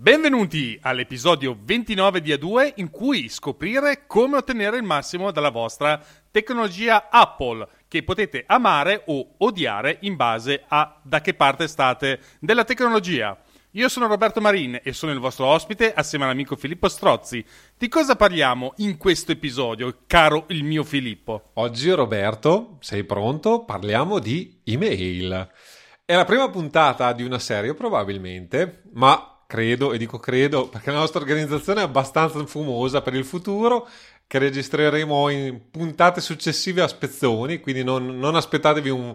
Benvenuti all'episodio 29 di A2 in cui scoprire come ottenere il massimo dalla vostra tecnologia Apple che potete amare o odiare in base a da che parte state della tecnologia. Io sono Roberto Marin e sono il vostro ospite assieme all'amico Filippo Strozzi. Di cosa parliamo in questo episodio, caro il mio Filippo? Oggi Roberto, sei pronto? Parliamo di email. È la prima puntata di una serie probabilmente, ma credo, e dico credo, perché la nostra organizzazione è abbastanza fumosa per il futuro, che registreremo in puntate successive a spezzoni, quindi non, non aspettatevi un,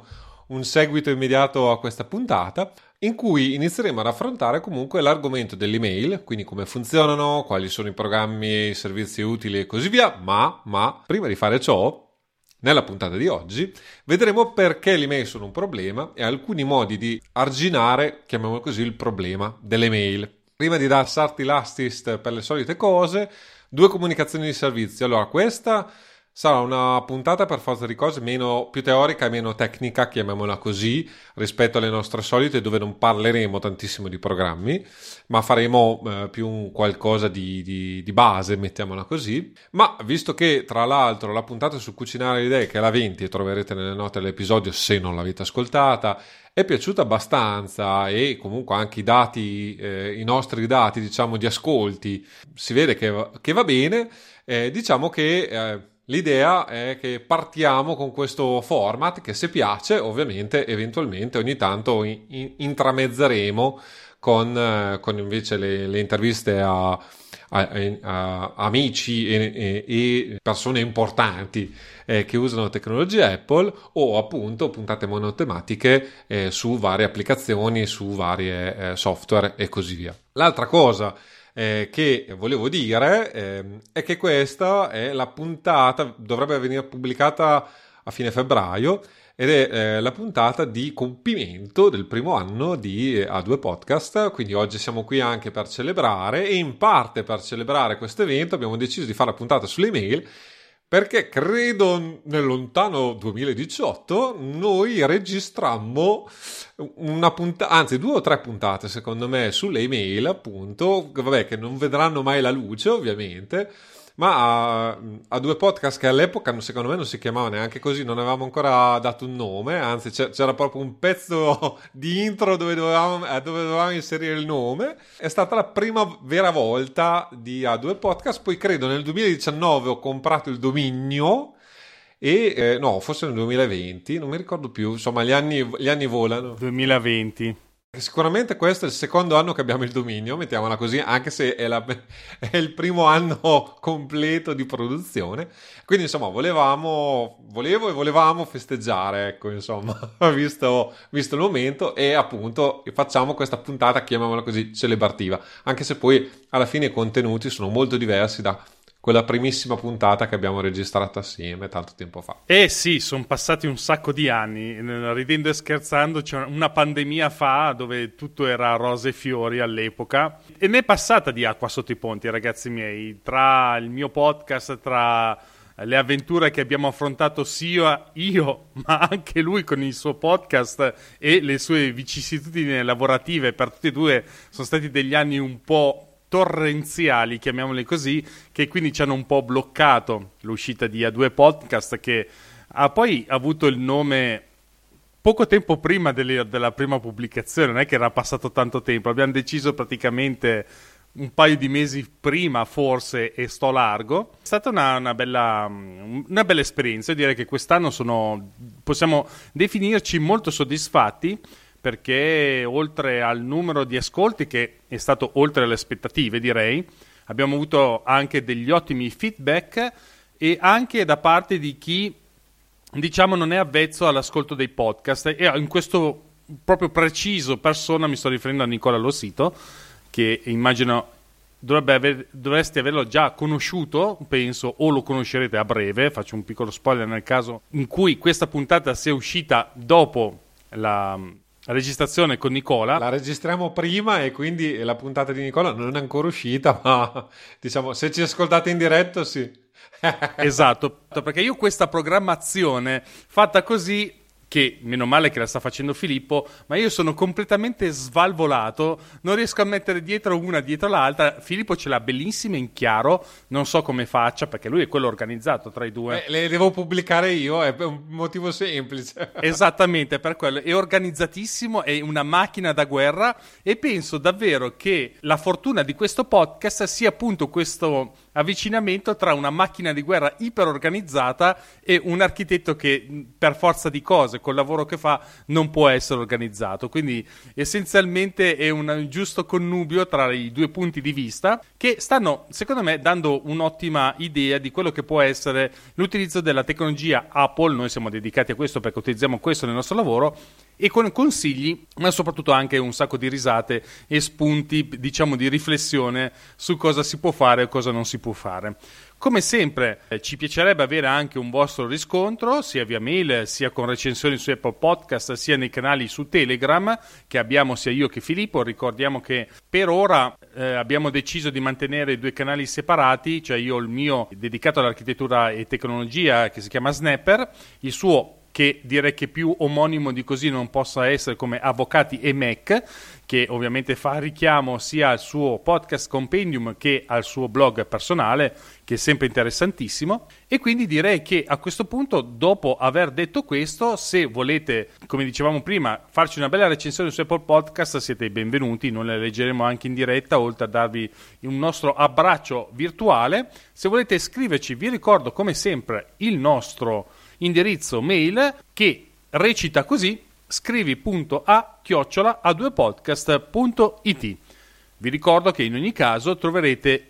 un seguito immediato a questa puntata, in cui inizieremo ad affrontare comunque l'argomento dell'email, quindi come funzionano, quali sono i programmi, i servizi utili e così via, ma, ma prima di fare ciò, nella puntata di oggi vedremo perché l'email sono un problema e alcuni modi di arginare, chiamiamolo così, il problema delle mail. Prima di darti l'assist per le solite cose, due comunicazioni di servizio. Allora, questa sarà una puntata per forza di cose meno, più teorica e meno tecnica, chiamiamola così, rispetto alle nostre solite dove non parleremo tantissimo di programmi, ma faremo eh, più qualcosa di, di, di, base, mettiamola così. Ma visto che tra l'altro la puntata su cucinare le idee, che è la 20 e troverete nelle note dell'episodio se non l'avete ascoltata, è piaciuta abbastanza e comunque anche i dati, eh, i nostri dati diciamo di ascolti, si vede che, che va bene, eh, diciamo che eh, L'idea è che partiamo con questo format che se piace ovviamente eventualmente ogni tanto in, in, intramezzeremo con, eh, con invece le, le interviste a, a, a, amici e, e, persone importanti eh, che usano tecnologia Apple o appunto puntate monotematiche eh, su varie applicazioni, su varie eh, software e così via. L'altra cosa eh, che volevo dire eh, è che questa è la puntata, dovrebbe venire pubblicata a fine febbraio ed è eh, la puntata di compimento del primo anno di A2 Podcast, quindi oggi siamo qui anche per celebrare e in parte per celebrare questo evento abbiamo deciso di fare la puntata sulle email perché credo nel lontano 2018 noi registrammo una puntata, anzi due o tre puntate secondo me sulle email appunto, vabbè che non vedranno mai la luce ovviamente, ma a, a, due podcast che all'epoca secondo me non si chiamavano neanche così, non avevamo ancora dato un nome, anzi c'era proprio un pezzo di intro dove dovevamo, eh, dove dovevamo inserire il nome. È stata la prima vera volta di A2 Podcast, poi credo nel 2019 ho comprato il dominio e eh, no, forse nel 2020, non mi ricordo più, insomma gli anni, gli anni volano. 2020. Sicuramente questo è il secondo anno che abbiamo il dominio, mettiamola così, anche se è, la, è, il primo anno completo di produzione. Quindi, insomma, volevamo, volevo e volevamo festeggiare, ecco, insomma, visto, visto il momento e appunto facciamo questa puntata, chiamiamola così, celebrativa, anche se poi alla fine i contenuti sono molto diversi da quella primissima puntata che abbiamo registrato assieme tanto tempo fa. Eh sì, sono passati un sacco di anni, ridendo e scherzando, c'è una pandemia fa dove tutto era rose e fiori all'epoca. E ne è passata di acqua sotto i ponti, ragazzi miei, tra il mio podcast, tra le avventure che abbiamo affrontato sia io, ma anche lui con il suo podcast e le sue vicissitudini lavorative per tutti e due sono stati degli anni un po' torrenziali, chiamiamoli così, che quindi ci hanno un po' bloccato l'uscita di A2 Podcast che ha poi avuto il nome poco tempo prima delle, della prima pubblicazione, non è che era passato tanto tempo, abbiamo deciso praticamente un paio di mesi prima forse e sto largo. È stata una, una, bella, una bella esperienza, direi che quest'anno sono, possiamo definirci molto soddisfatti perché oltre al numero di ascolti che è stato oltre le aspettative direi, abbiamo avuto anche degli ottimi feedback e anche da parte di chi diciamo non è avvezzo all'ascolto dei podcast. E in questo proprio preciso persona mi sto riferendo a Nicola Lossito che immagino aver, dovreste averlo già conosciuto, penso, o lo conoscerete a breve, faccio un piccolo spoiler nel caso in cui questa puntata sia uscita dopo la, registrazione con Nicola. La registriamo prima e quindi la puntata di Nicola non è ancora uscita, ma diciamo se ci ascoltate in diretto sì. esatto, perché io questa programmazione fatta così che meno male che la sta facendo Filippo, ma io sono completamente svalvolato, non riesco a mettere dietro una dietro l'altra. Filippo ce l'ha bellissima in chiaro, non so come faccia perché lui è quello organizzato tra i due. Eh, le devo pubblicare io, è un motivo semplice. Esattamente, per quello. È organizzatissimo, è una macchina da guerra e penso davvero che la fortuna di questo podcast sia appunto questo avvicinamento tra una macchina di guerra iperorganizzata e un architetto che per forza di cose, col lavoro che fa, non può essere organizzato. Quindi essenzialmente è un giusto connubio tra i due punti di vista che stanno, secondo me, dando un'ottima idea di quello che può essere l'utilizzo della tecnologia Apple. Noi siamo dedicati a questo perché utilizziamo questo nel nostro lavoro e con consigli, ma soprattutto anche un sacco di risate e spunti, diciamo, di riflessione su cosa si può fare e cosa non si può fare. Come sempre eh, ci piacerebbe avere anche un vostro riscontro sia via mail sia con recensioni su Apple Podcast sia nei canali su Telegram che abbiamo sia io che Filippo. Ricordiamo che per ora eh, abbiamo deciso di mantenere due canali separati, cioè io il mio dedicato all'architettura e tecnologia che si chiama Snapper, il suo che direi che più omonimo di così non possa essere come Avvocati e Mac, che ovviamente fa richiamo sia al suo podcast compendium che al suo blog personale, che è sempre interessantissimo. E quindi direi che a questo punto, dopo aver detto questo, se volete, come dicevamo prima, farci una bella recensione su Apple Podcast, siete benvenuti, noi le leggeremo anche in diretta, oltre a darvi un nostro abbraccio virtuale. Se volete scriverci, vi ricordo come sempre il nostro indirizzo mail che recita così scrivi.a chiocciola a 2 podcast.it. Vi ricordo che in ogni caso troverete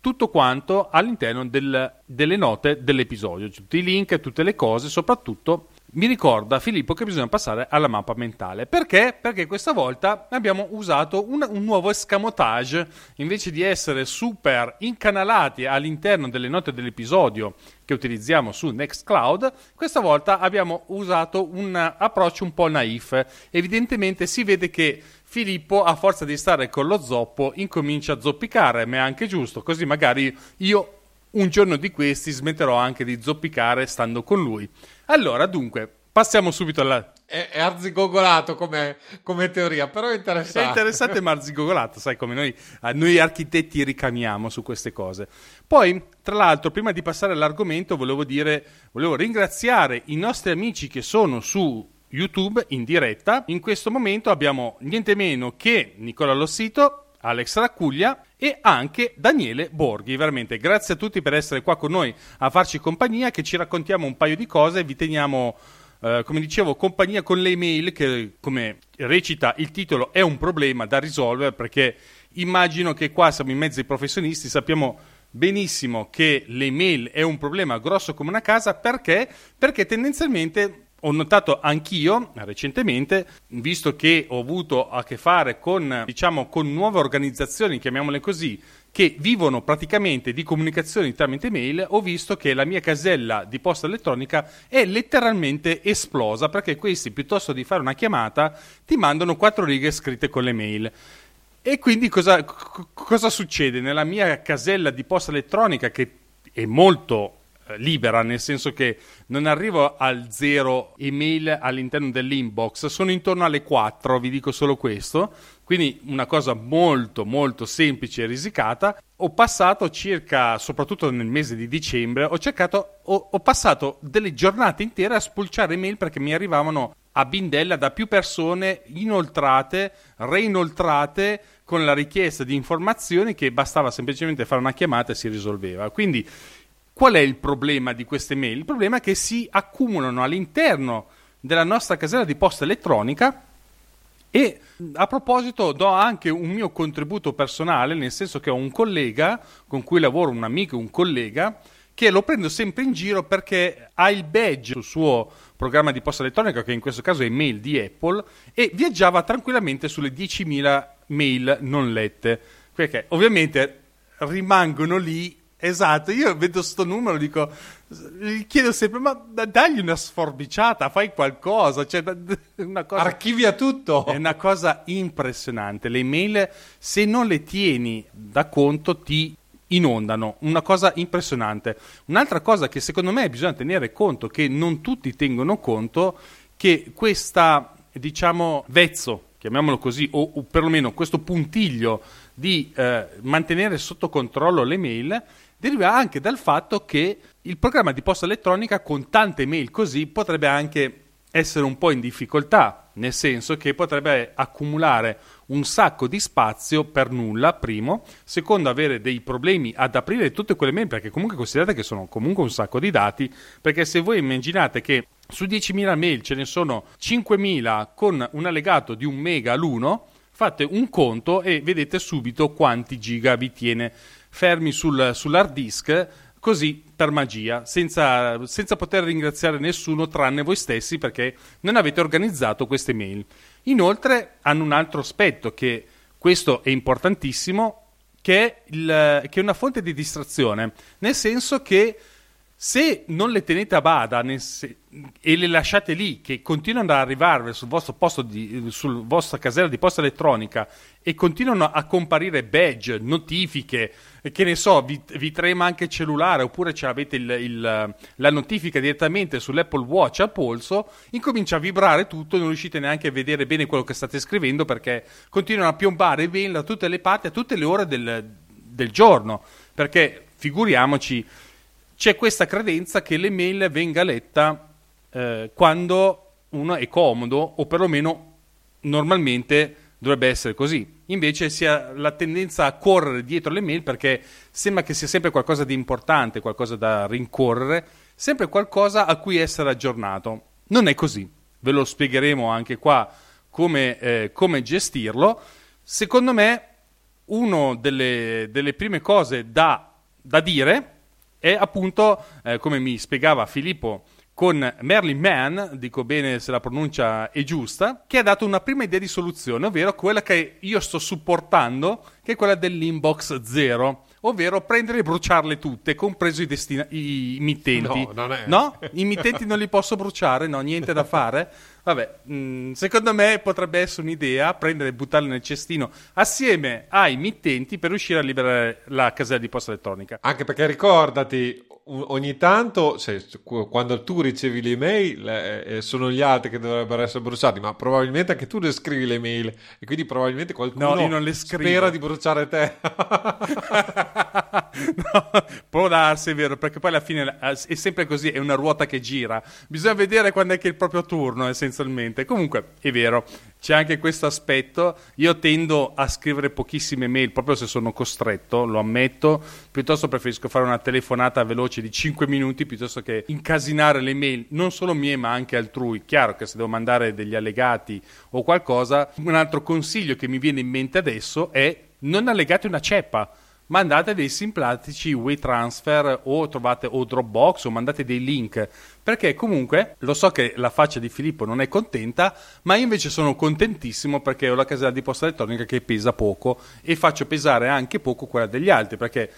tutto quanto all'interno del, delle note dell'episodio, tutti i link, tutte le cose, soprattutto mi ricorda Filippo che bisogna passare alla mappa mentale. Perché? Perché questa volta abbiamo usato un, un, nuovo escamotage. Invece di essere super incanalati all'interno delle note dell'episodio che utilizziamo su Nextcloud, questa volta abbiamo usato un approccio un po' naif. Evidentemente si vede che Filippo, a forza di stare con lo zoppo, incomincia a zoppicare, ma è anche giusto, così magari io un giorno di questi smetterò anche di zoppicare stando con lui. Allora, dunque, passiamo subito alla... È, è arzigogolato come, come, teoria, però è interessante. È interessante ma arzigogolato, sai come noi, eh, noi architetti ricamiamo su queste cose. Poi, tra l'altro, prima di passare all'argomento, volevo dire, volevo ringraziare i nostri amici che sono su YouTube in diretta. In questo momento abbiamo niente meno che Nicola Lossito, Alex Raccuglia e anche Daniele Borghi. Veramente grazie a tutti per essere qua con noi a farci compagnia, che ci raccontiamo un paio di cose, vi teniamo, eh, come dicevo, compagnia con le email che, come recita il titolo, è un problema da risolvere perché immagino che qua siamo in mezzo ai professionisti, sappiamo benissimo che l'email è un problema grosso come una casa perché? Perché tendenzialmente ho notato anch'io recentemente, visto che ho avuto a che fare con, diciamo, con nuove organizzazioni, chiamiamole così, che vivono praticamente di comunicazioni tramite mail, ho visto che la mia casella di posta elettronica è letteralmente esplosa perché questi, piuttosto di fare una chiamata, ti mandano quattro righe scritte con le mail. E quindi cosa, cosa succede? Nella mia casella di posta elettronica, che è molto libera, nel senso che non arrivo al zero email all'interno dell'inbox, sono intorno alle 4, vi dico solo questo, quindi una cosa molto molto semplice e risicata. Ho passato circa, soprattutto nel mese di dicembre, ho cercato, ho, ho passato delle giornate intere a spulciare email perché mi arrivavano a bindella da più persone inoltrate, reinoltrate con la richiesta di informazioni che bastava semplicemente fare una chiamata e si risolveva. Quindi Qual è il problema di queste mail? Il problema è che si accumulano all'interno della nostra casella di posta elettronica e a proposito do anche un mio contributo personale, nel senso che ho un collega con cui lavoro, un amico, un collega, che lo prendo sempre in giro perché ha il badge sul suo programma di posta elettronica, che in questo caso è mail di Apple, e viaggiava tranquillamente sulle 10.000 mail non lette, perché ovviamente rimangono lì Esatto, io vedo sto numero e dico, gli chiedo sempre, ma dagli una sforbiciata, fai qualcosa, cioè, una cosa, archivia tutto. È una cosa impressionante, le email se non le tieni da conto ti inondano, una cosa impressionante. Un'altra cosa che secondo me bisogna tenere conto, che non tutti tengono conto, che questa, diciamo, vezzo, chiamiamolo così, o, o perlomeno questo puntiglio di eh, mantenere sotto controllo le mail deriva anche dal fatto che il programma di posta elettronica con tante mail così potrebbe anche essere un po' in difficoltà, nel senso che potrebbe accumulare un sacco di spazio per nulla, primo, secondo avere dei problemi ad aprire tutte quelle mail, perché comunque considerate che sono comunque un sacco di dati, perché se voi immaginate che su 10.000 mail ce ne sono 5.000 con un allegato di un mega l'uno, fate un conto e vedete subito quanti giga vi tiene fermi sul, sull'hard disk così per magia, senza, senza, poter ringraziare nessuno tranne voi stessi perché non avete organizzato queste mail. Inoltre hanno un altro aspetto che questo è importantissimo, che è, il, che è una fonte di distrazione, nel senso che se non le tenete a bada se- e le lasciate lì, che continuano ad arrivare sul vostro posto di, sul vostra casella di posta elettronica e continuano a comparire badge, notifiche, che ne so, vi, vi trema anche il cellulare oppure avete il, il, la notifica direttamente sull'Apple Watch al polso, incomincia a vibrare tutto e non riuscite neanche a vedere bene quello che state scrivendo perché continuano a piombare bene da tutte le parti a tutte le ore del, del giorno. Perché figuriamoci c'è questa credenza che l'email venga letta eh, quando uno è comodo o perlomeno normalmente dovrebbe essere così. Invece si ha la tendenza a correre dietro le mail perché sembra che sia sempre qualcosa di importante, qualcosa da rincorrere, sempre qualcosa a cui essere aggiornato. Non è così. Ve lo spiegheremo anche qua come, eh, come gestirlo. Secondo me, una delle, delle prime cose da, da dire e appunto, eh, come mi spiegava Filippo, con Merlin Mann, dico bene se la pronuncia è giusta, che ha dato una prima idea di soluzione, ovvero quella che io sto supportando, che è quella dell'inbox zero, ovvero prendere e bruciarle tutte, compreso i, destina- i mittenti. No, non è. No? I mittenti non li posso bruciare? No, niente da fare? Vabbè, mh, mm, secondo me potrebbe essere un'idea prendere e buttarle nel cestino assieme ai mittenti per riuscire a liberare la casella di posta elettronica. Anche perché ricordati, ogni tanto, se, quando tu ricevi le email, eh, sono gli altri che dovrebbero essere bruciati, ma probabilmente anche tu le scrivi le mail e quindi probabilmente qualcuno no, spera di bruciare te. no, può darsi, è vero, perché poi alla fine è sempre così, è una ruota che gira. Bisogna vedere quando è che è il proprio turno, essenzialmente. Comunque, è vero, c'è anche questo aspetto. Io tendo a scrivere pochissime mail proprio se sono costretto, lo ammetto. Piuttosto preferisco fare una telefonata veloce di 5 minuti piuttosto che incasinare le mail, non solo mie ma anche altrui. Chiaro che se devo mandare degli allegati o qualcosa, un altro consiglio che mi viene in mente adesso è non allegate una ceppa mandate dei simpatici WeTransfer o trovate o Dropbox o mandate dei link. Perché comunque lo so che la faccia di Filippo non è contenta ma io invece sono contentissimo perché ho la casella di posta elettronica che pesa poco e faccio pesare anche poco quella degli altri perché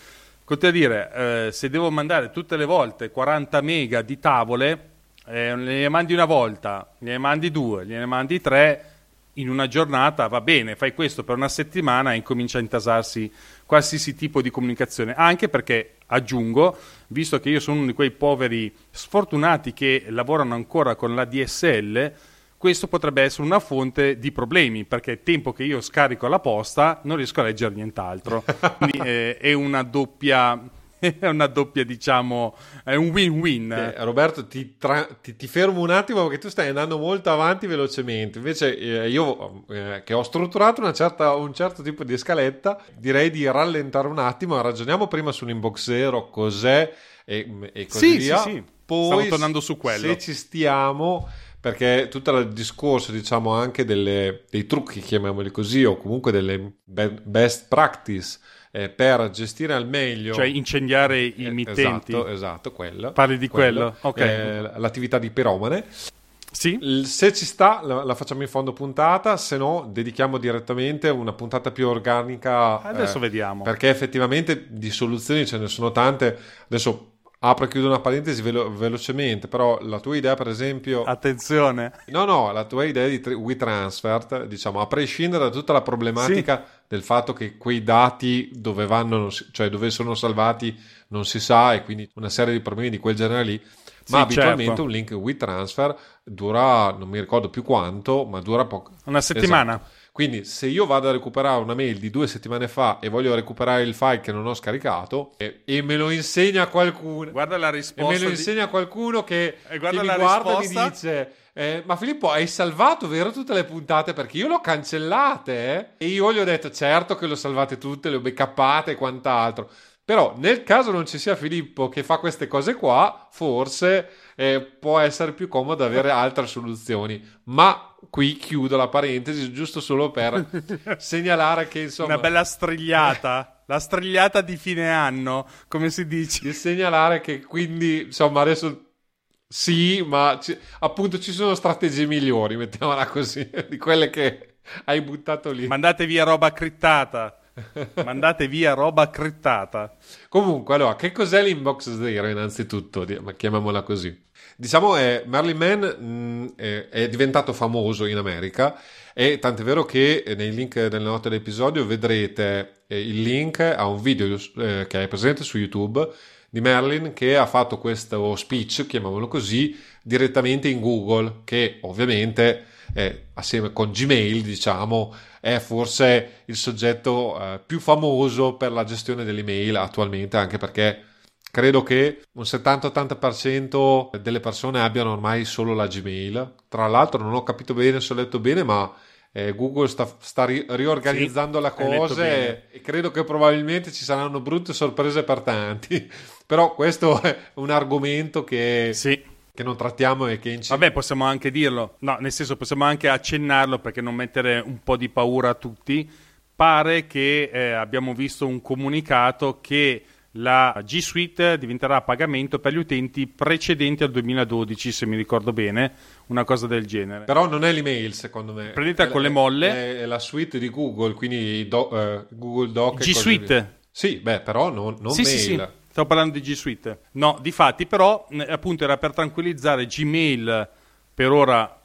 continua a dire eh, se devo mandare tutte le volte 40 mega di tavole eh, ne mandi una volta ne mandi due ne mandi tre in una giornata va bene, fai questo per una settimana e incomincia a intasarsi qualsiasi tipo di comunicazione, anche perché aggiungo, visto che io sono uno di quei poveri sfortunati che lavorano ancora con la DSL, questo potrebbe essere una fonte di problemi, perché il tempo che io scarico alla posta non riesco a leggere nient'altro. Quindi eh, è una doppia è una doppia, diciamo, è un win-win. Eh, Roberto, ti, tra- ti, ti, fermo un attimo perché tu stai andando molto avanti velocemente. Invece, eh, io eh, che ho strutturato certa, un certo tipo di scaletta, direi di rallentare un attimo. Ragioniamo prima sull'inbox zero, cos'è e, e così sì, via. Sì, sì. Poi, Stavo tornando su quello. Se ci stiamo perché tutto il discorso, diciamo, anche delle, dei trucchi, chiamiamoli così, o comunque delle best practice eh, per gestire al meglio... Cioè incendiare i eh, mittenti. Esatto, esatto, quello. Parli di quello? quello. Ok. Eh, l'attività di piromane. Sì. Se ci sta, la, la, facciamo in fondo puntata, se no, dedichiamo direttamente una puntata più organica. Adesso eh, vediamo. Perché effettivamente di soluzioni ce ne sono tante. Adesso apro e chiudo una parentesi velo- velocemente, però la tua idea, per esempio. Attenzione. No, no, la tua idea di WeTransfer, diciamo, a prescindere da tutta la problematica sì. del fatto che quei dati dove vanno, cioè dove sono salvati, non si sa, e quindi una serie di problemi di quel genere lì. Ma sì, abitualmente certo. un link WeTransfer dura, non mi ricordo più quanto, ma dura poco. Una settimana. Esatto. Quindi se io vado a recuperare una mail di due settimane fa e voglio recuperare il file che non ho scaricato e, e me lo insegna qualcuno, guarda la risposta. E me lo insegna di... qualcuno che, e guarda che mi guarda risposta... e mi dice... Eh, ma Filippo, hai salvato vero tutte le puntate? Perché io le ho cancellate eh? e io gli ho detto certo che le ho salvate tutte, le ho backuppate e quant'altro. Però nel caso non ci sia Filippo che fa queste cose qua, forse eh, può essere più comodo avere altre soluzioni. Ma qui chiudo la parentesi giusto solo per segnalare che insomma... Una bella strigliata. la strigliata di fine anno, come si dice. Di segnalare che quindi, insomma, adesso sì, ma ci, appunto ci sono strategie migliori, mettiamola così, di quelle che hai buttato lì. Mandate via roba crittata. Mandate via roba crittata. Comunque, allora, che cos'è l'inbox zero innanzitutto? Chiamiamola così. Diciamo che Merlin Man mh, mm, è, è, diventato famoso in America e tant'è vero che nei link delle note dell'episodio vedrete eh, il link a un video eh, che è presente su YouTube di Merlin che ha fatto questo speech, chiamiamolo così, direttamente in Google, che ovviamente eh, assieme con Gmail, diciamo, è forse il soggetto eh, più famoso per la gestione delle email attualmente, anche perché credo che un 70-80% delle persone abbiano ormai solo la Gmail. Tra l'altro non ho capito bene se ho letto bene, ma eh, Google sta, sta ri- riorganizzando sì, la cosa e, e, credo che probabilmente ci saranno brutte sorprese per tanti. Però questo è un argomento che... Sì che non trattiamo e che incide. Vabbè, possiamo anche dirlo, no, nel senso possiamo anche accennarlo perché non mettere un po' di paura a tutti. Pare che eh, abbiamo visto un comunicato che la G Suite diventerà a pagamento per gli utenti precedenti al 2012, se mi ricordo bene, una cosa del genere. Però non è l'email, secondo me. Prendete con le molle. È, è, la suite di Google, quindi do, uh, Google Doc. G Suite. Sì, beh, però non, non sì, mail. Sì, sì. Stavo parlando di G Suite. No, di fatti, però, appunto, era per tranquillizzare Gmail per ora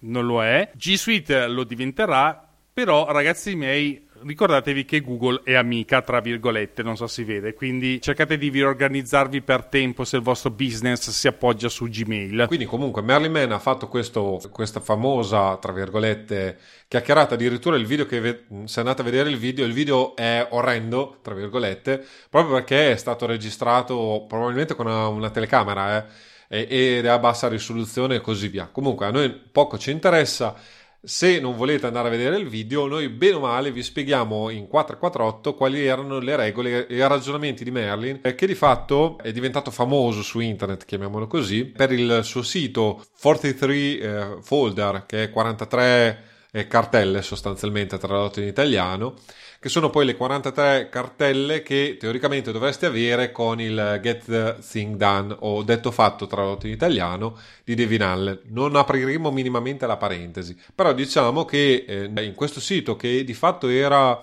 non lo è. G Suite lo diventerà, però, ragazzi miei, ricordatevi che Google è amica, tra virgolette, non so se si vede, quindi cercate di riorganizzarvi per tempo se il vostro business si appoggia su Gmail. Quindi comunque Merlin Man ha fatto questo, questa famosa, tra virgolette, chiacchierata, addirittura il video che ve- se andate a vedere il video, il video è orrendo, tra virgolette, proprio perché è stato registrato probabilmente con una, una telecamera, eh, ed è a bassa risoluzione e così via. Comunque a noi poco ci interessa se non volete andare a vedere il video, noi bene o male vi spieghiamo in 448 quali erano le regole e i ragionamenti di Merlin, eh, che di fatto è diventato famoso su internet, chiamiamolo così, per il suo sito 43 eh, Folder, che è 43 eh, cartelle sostanzialmente tradotte in italiano, che sono poi le 43 cartelle che teoricamente dovreste avere con il Get the Thing Done o detto fatto tradotto in italiano di Devin Allen. Non apriremo minimamente la parentesi, però diciamo che eh, in questo sito che di fatto era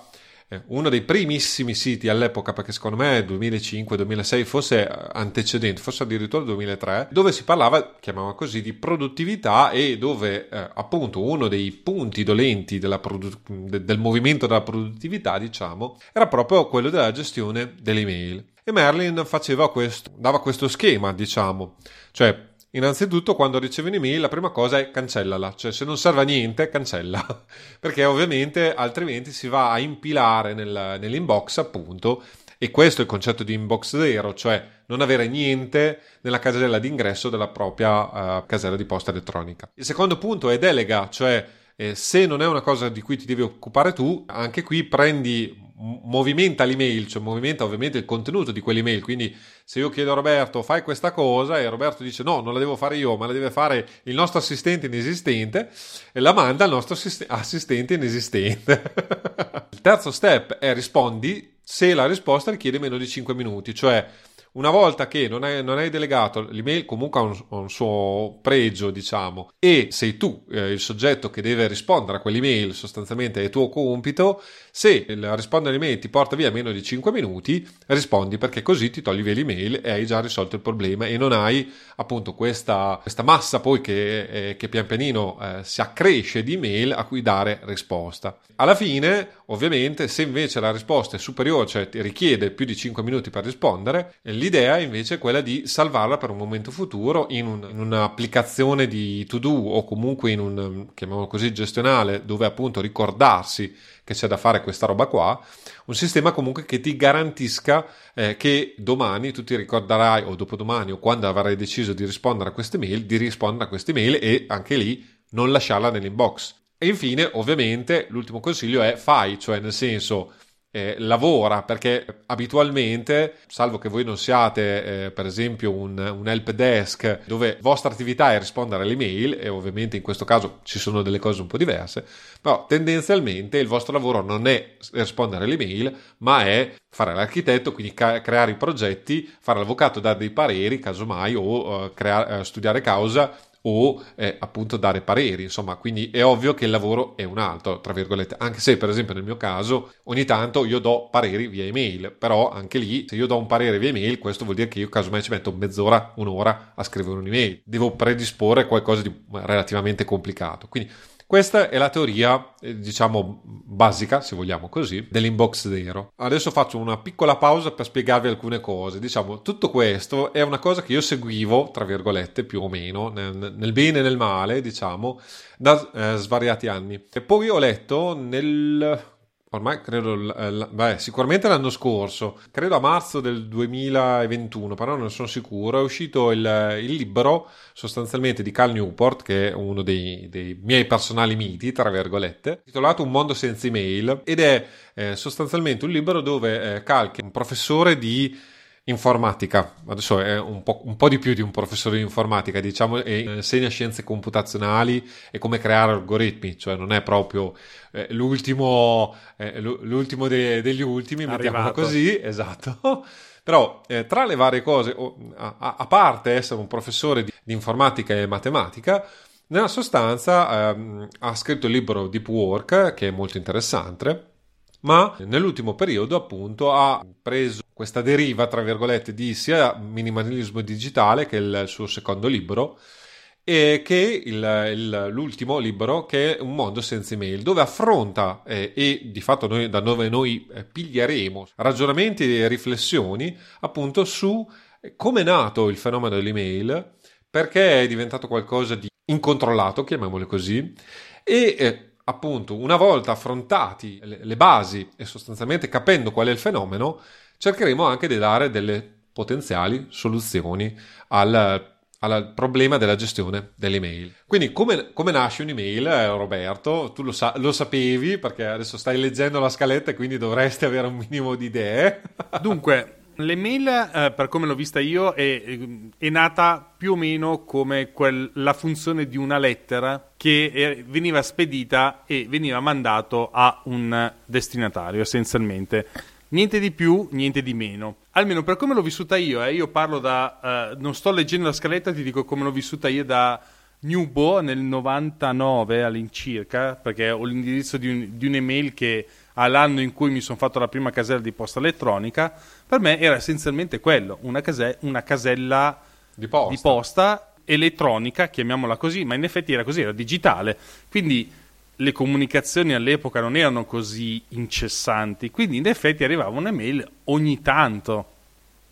uno dei primissimi siti all'epoca, perché secondo me 2005-2006 fosse antecedente, forse addirittura 2003, dove si parlava, chiamava così, di produttività e dove eh, appunto uno dei punti dolenti produ- del movimento della produttività, diciamo, era proprio quello della gestione delle email. E Merlin faceva questo, dava questo schema, diciamo, cioè Innanzitutto, quando ricevi un'email, la prima cosa è cancellala, cioè se non serve a niente, cancella, perché ovviamente altrimenti si va a impilare nel, nell'inbox, appunto, e questo è il concetto di inbox zero, cioè non avere niente nella casella d'ingresso della propria uh, casella di posta elettronica. Il secondo punto è delega, cioè eh, se non è una cosa di cui ti devi occupare tu, anche qui prendi movimenta l'email, cioè movimenta ovviamente il contenuto di quell'email. Quindi se io chiedo a Roberto fai questa cosa e Roberto dice no, non la devo fare io, ma la deve fare il nostro assistente inesistente e la manda al nostro assistente inesistente. il terzo step è rispondi se la risposta richiede meno di 5 minuti, cioè una volta che non hai, non hai delegato, l'email comunque ha un, un, suo pregio, diciamo, e sei tu eh, il soggetto che deve rispondere a quell'email, sostanzialmente è tuo compito, se il rispondere all'email ti porta via meno di 5 minuti, rispondi perché così ti togli via l'email e hai già risolto il problema e non hai appunto questa, questa massa poi che, eh, che pian pianino eh, si accresce di email a cui dare risposta. Alla fine, ovviamente, se invece la risposta è superiore, cioè ti richiede più di 5 minuti per rispondere, l'idea invece è quella di salvarla per un momento futuro in, un, in un'applicazione di to do o comunque in un, chiamiamolo così, gestionale dove appunto ricordarsi che c'è da fare questa roba qua, un sistema comunque che ti garantisca eh, che domani tu ti ricorderai o dopodomani o quando avrai deciso di rispondere a queste mail, di rispondere a queste mail e anche lì non lasciarla nell'inbox. E infine, ovviamente, l'ultimo consiglio è fai, cioè nel senso eh, lavora perché abitualmente, salvo che voi non siate eh, per esempio un, un help desk dove vostra attività è rispondere alle mail e ovviamente in questo caso ci sono delle cose un po' diverse, però tendenzialmente il vostro lavoro non è rispondere alle mail ma è fare l'architetto, quindi ca- creare i progetti, fare l'avvocato, dare dei pareri casomai o uh, creare, uh, studiare causa o eh, appunto dare pareri, insomma, quindi è ovvio che il lavoro è un altro, tra virgolette, anche se per esempio nel mio caso ogni tanto io do pareri via email, però anche lì se io do un parere via email, questo vuol dire che io casomai ci metto mezz'ora, un'ora a scrivere un'email, devo predisporre qualcosa di relativamente complicato, quindi questa è la teoria, eh, diciamo, basica, se vogliamo così, dell'inbox zero. Adesso faccio una piccola pausa per spiegarvi alcune cose. Diciamo, tutto questo è una cosa che io seguivo, tra virgolette, più o meno, nel, nel bene e nel male, diciamo, da eh, svariati anni. E poi ho letto nel ormai credo, eh, beh, sicuramente l'anno scorso, credo a marzo del 2021, però non sono sicuro, è uscito il, il libro sostanzialmente di Cal Newport, che è uno dei, dei, miei personali miti, tra virgolette, titolato Un mondo senza email, ed è eh, sostanzialmente un libro dove eh, Cal, che è un professore di informatica, adesso è un po', un po', di più di un professore di informatica, diciamo, e insegna scienze computazionali e come creare algoritmi, cioè non è proprio eh, l'ultimo, eh, l'ultimo de- degli ultimi, mettiamola così, esatto. Però eh, tra le varie cose, a, a, parte essere un professore di, di informatica e matematica, nella sostanza ehm, ha scritto il libro Deep Work, che è molto interessante, ma nell'ultimo periodo appunto ha preso questa deriva, tra virgolette, di sia minimalismo digitale che il suo secondo libro e che il, il, l'ultimo libro che è Un mondo senza email dove affronta eh, e di fatto noi, da dove noi eh, piglieremo ragionamenti e riflessioni appunto su come è nato il fenomeno dell'email perché è diventato qualcosa di incontrollato chiamiamolo così e eh, appunto, una volta affrontati le basi e sostanzialmente capendo qual è il fenomeno, cercheremo anche di dare delle potenziali soluzioni al, al problema della gestione delle email. Quindi, come, come nasce un'email, eh, Roberto? Tu lo, sa- lo, sapevi perché adesso stai leggendo la scaletta e quindi dovresti avere un minimo di idee. Dunque, L'email, eh, per come l'ho vista io, è, è nata più o meno come quel, la funzione di una lettera che è, veniva spedita e veniva mandato a un destinatario, essenzialmente. Niente di più, niente di meno. Almeno per come l'ho vissuta io, eh, io parlo da... Eh, non sto leggendo la scaletta, ti dico come l'ho vissuta io da Newbo nel 99 all'incirca, perché ho l'indirizzo di, un, di un'email che all'anno in cui mi sono fatto la prima casella di posta elettronica, per me era essenzialmente quello, una, case- una casella di posta. di posta. elettronica, chiamiamola così, ma in effetti era così, era digitale. Quindi le comunicazioni all'epoca non erano così incessanti, quindi in effetti arrivava un'email ogni tanto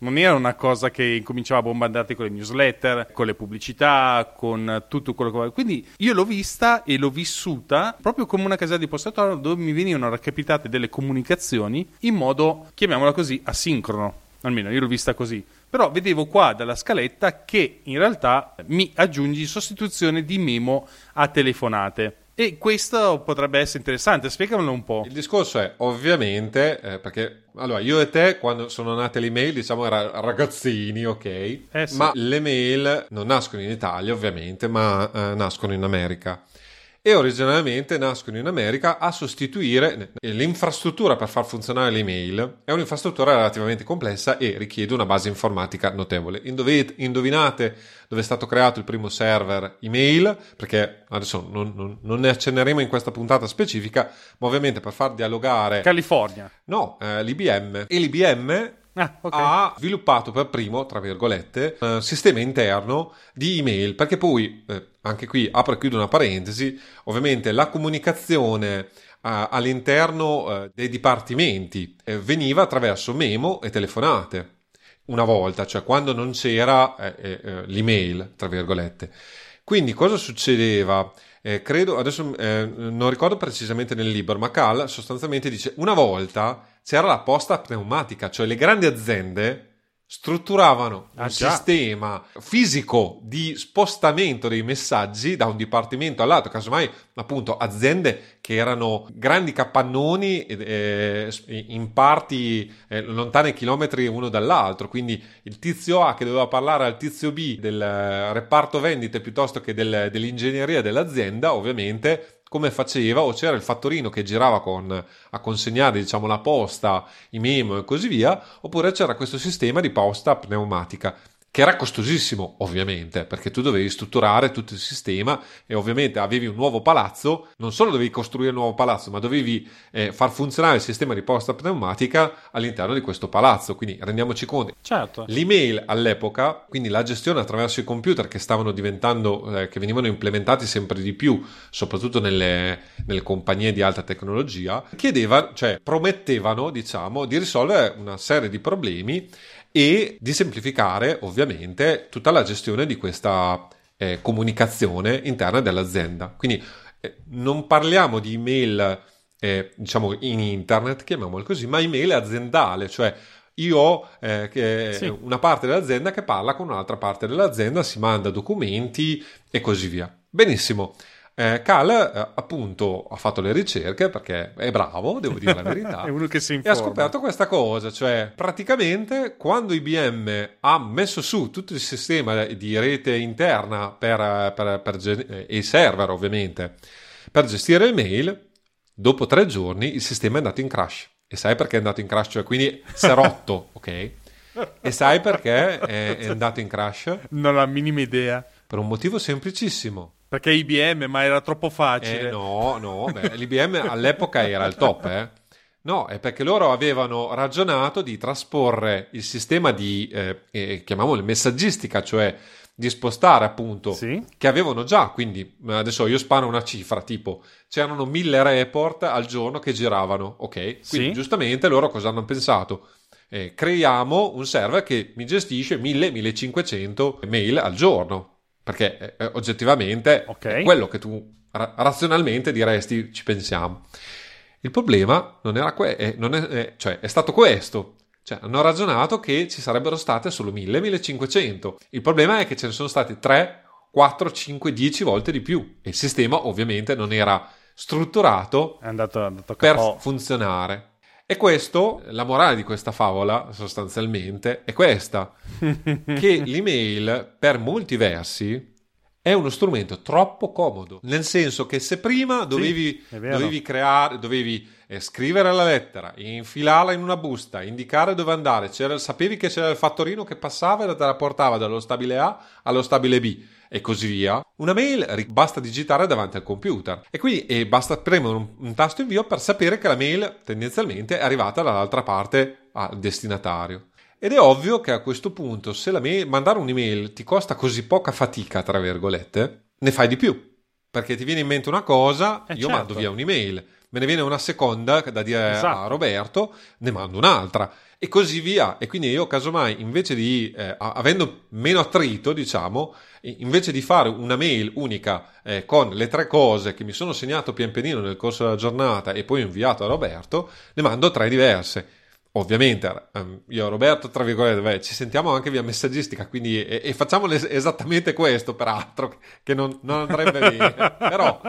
non era una cosa che incominciava a bombardarti con le newsletter, con le pubblicità, con tutto quello che... Quindi io l'ho vista e l'ho vissuta proprio come una casella di postatorio dove mi venivano recapitate delle comunicazioni in modo, chiamiamola così, asincrono. Almeno io l'ho vista così. Però vedevo qua dalla scaletta che in realtà mi aggiungi sostituzione di memo a telefonate. E questo potrebbe essere interessante, spiegamelo un po'. Il discorso è ovviamente, eh, perché allora io e te quando sono nate le mail diciamo era ragazzini, ok? Eh sì. Ma le mail non nascono in Italia ovviamente, ma eh, nascono in America. E originariamente nascono in America a sostituire l'infrastruttura per far funzionare l'email. È un'infrastruttura relativamente complessa e richiede una base informatica notevole. Indovinate dove è stato creato il primo server email, perché adesso non, non, non, ne accenneremo in questa puntata specifica, ma ovviamente per far dialogare... California. No, eh, l'IBM. E l'IBM Ah, okay. ha sviluppato per primo, tra virgolette, un sistema interno di email, perché poi, eh, anche qui apro e chiudo una parentesi, ovviamente la comunicazione eh, all'interno eh, dei dipartimenti eh, veniva attraverso memo e telefonate una volta, cioè quando non c'era eh, eh, l'email, tra virgolette. Quindi cosa succedeva? Eh, credo, adesso eh, non ricordo precisamente nel libro, ma Cal sostanzialmente dice una volta c'era la posta pneumatica, cioè le grandi aziende strutturavano un ah, sistema fisico di spostamento dei messaggi da un dipartimento all'altro, casomai appunto aziende che erano grandi capannoni eh, in parti eh, lontane chilometri uno dall'altro, quindi il tizio A che doveva parlare al tizio B del reparto vendite piuttosto che del, dell'ingegneria dell'azienda, ovviamente come faceva, o c'era il fattorino che girava con, a consegnare diciamo, la posta, i memo e così via, oppure c'era questo sistema di posta pneumatica che era costosissimo ovviamente perché tu dovevi strutturare tutto il sistema e ovviamente avevi un nuovo palazzo. Non solo dovevi costruire un nuovo palazzo ma dovevi eh, far funzionare il sistema di posta pneumatica all'interno di questo palazzo. Quindi rendiamoci conto. Certo. l'email all'epoca quindi la gestione attraverso i computer che stavano diventando eh, che venivano implementati sempre di più soprattutto nelle, nelle compagnie di alta tecnologia chiedeva cioè promettevano diciamo di risolvere una serie di problemi e di semplificare ovviamente tutta la gestione di questa eh, comunicazione interna dell'azienda. Quindi eh, non parliamo di email eh, diciamo in internet, chiamiamolo così, ma email aziendale, cioè io ho eh, sì. una parte dell'azienda che parla con un'altra parte dell'azienda, si manda documenti e così via. Benissimo. Eh, Cal eh, appunto ha fatto le ricerche perché è bravo, devo dire la verità. è uno che si informa. E ha scoperto questa cosa, cioè praticamente quando IBM ha messo su tutto il sistema di rete interna per, per, per, per e i server ovviamente per gestire le mail, dopo tre giorni il sistema è andato in crash. E sai perché è andato in crash? Cioè, quindi si è rotto, ok? E sai perché è, è andato in crash? Non ho la minima idea. Per un motivo semplicissimo perché IBM, ma era troppo facile. Eh, no, no, beh, l'IBM all'epoca era il top, eh. No, è perché loro avevano ragionato di trasporre il sistema di, eh, eh, chiamiamolo messaggistica, cioè di spostare appunto, sì. che avevano già, quindi adesso io sparo una cifra, tipo c'erano mille report al giorno che giravano, ok? Quindi sì. giustamente loro cosa hanno pensato? Eh, creiamo un server che mi gestisce 1000-1500 mail al giorno perché eh, eh, oggettivamente okay. è quello che tu ra- razionalmente diresti ci pensiamo. Il problema non era que- eh, non è, eh, cioè, è stato questo. Cioè, hanno ragionato che ci sarebbero state solo 1000-1500. Il problema è che ce ne sono stati 3, 4, 5, 10 volte di più. E il sistema ovviamente non era strutturato andato, andato per funzionare. E questo, la morale di questa favola sostanzialmente è questa, che l'email per molti versi è uno strumento troppo comodo, nel senso che se prima dovevi, sì, dovevi creare, dovevi eh, scrivere la lettera, infilarla in una busta, indicare dove andare, sapevi che c'era il fattorino che passava e te la portava dallo stabile A allo stabile B e così via. Una mail basta digitare davanti al computer e quindi e basta premere un, un tasto invio per sapere che la mail tendenzialmente è arrivata dall'altra parte al destinatario. Ed è ovvio che a questo punto, se mail, mandare un'email ti costa così poca fatica, tra virgolette, ne fai di più. Perché ti viene in mente una cosa, eh io certo. mando via un'email, me ne viene una seconda da dire esatto. a Roberto, ne mando un'altra e così via. E quindi io, casomai, invece di, eh, avendo meno attrito, diciamo, invece di fare una mail unica eh, con le tre cose che mi sono segnato pian pianino nel corso della giornata e poi inviato a Roberto, ne mando tre diverse. Ovviamente, ehm, io e Roberto, tra virgolette, beh, ci sentiamo anche via messaggistica, quindi e, e facciamo les- esattamente questo, peraltro, che non, non andrebbe bene. Però...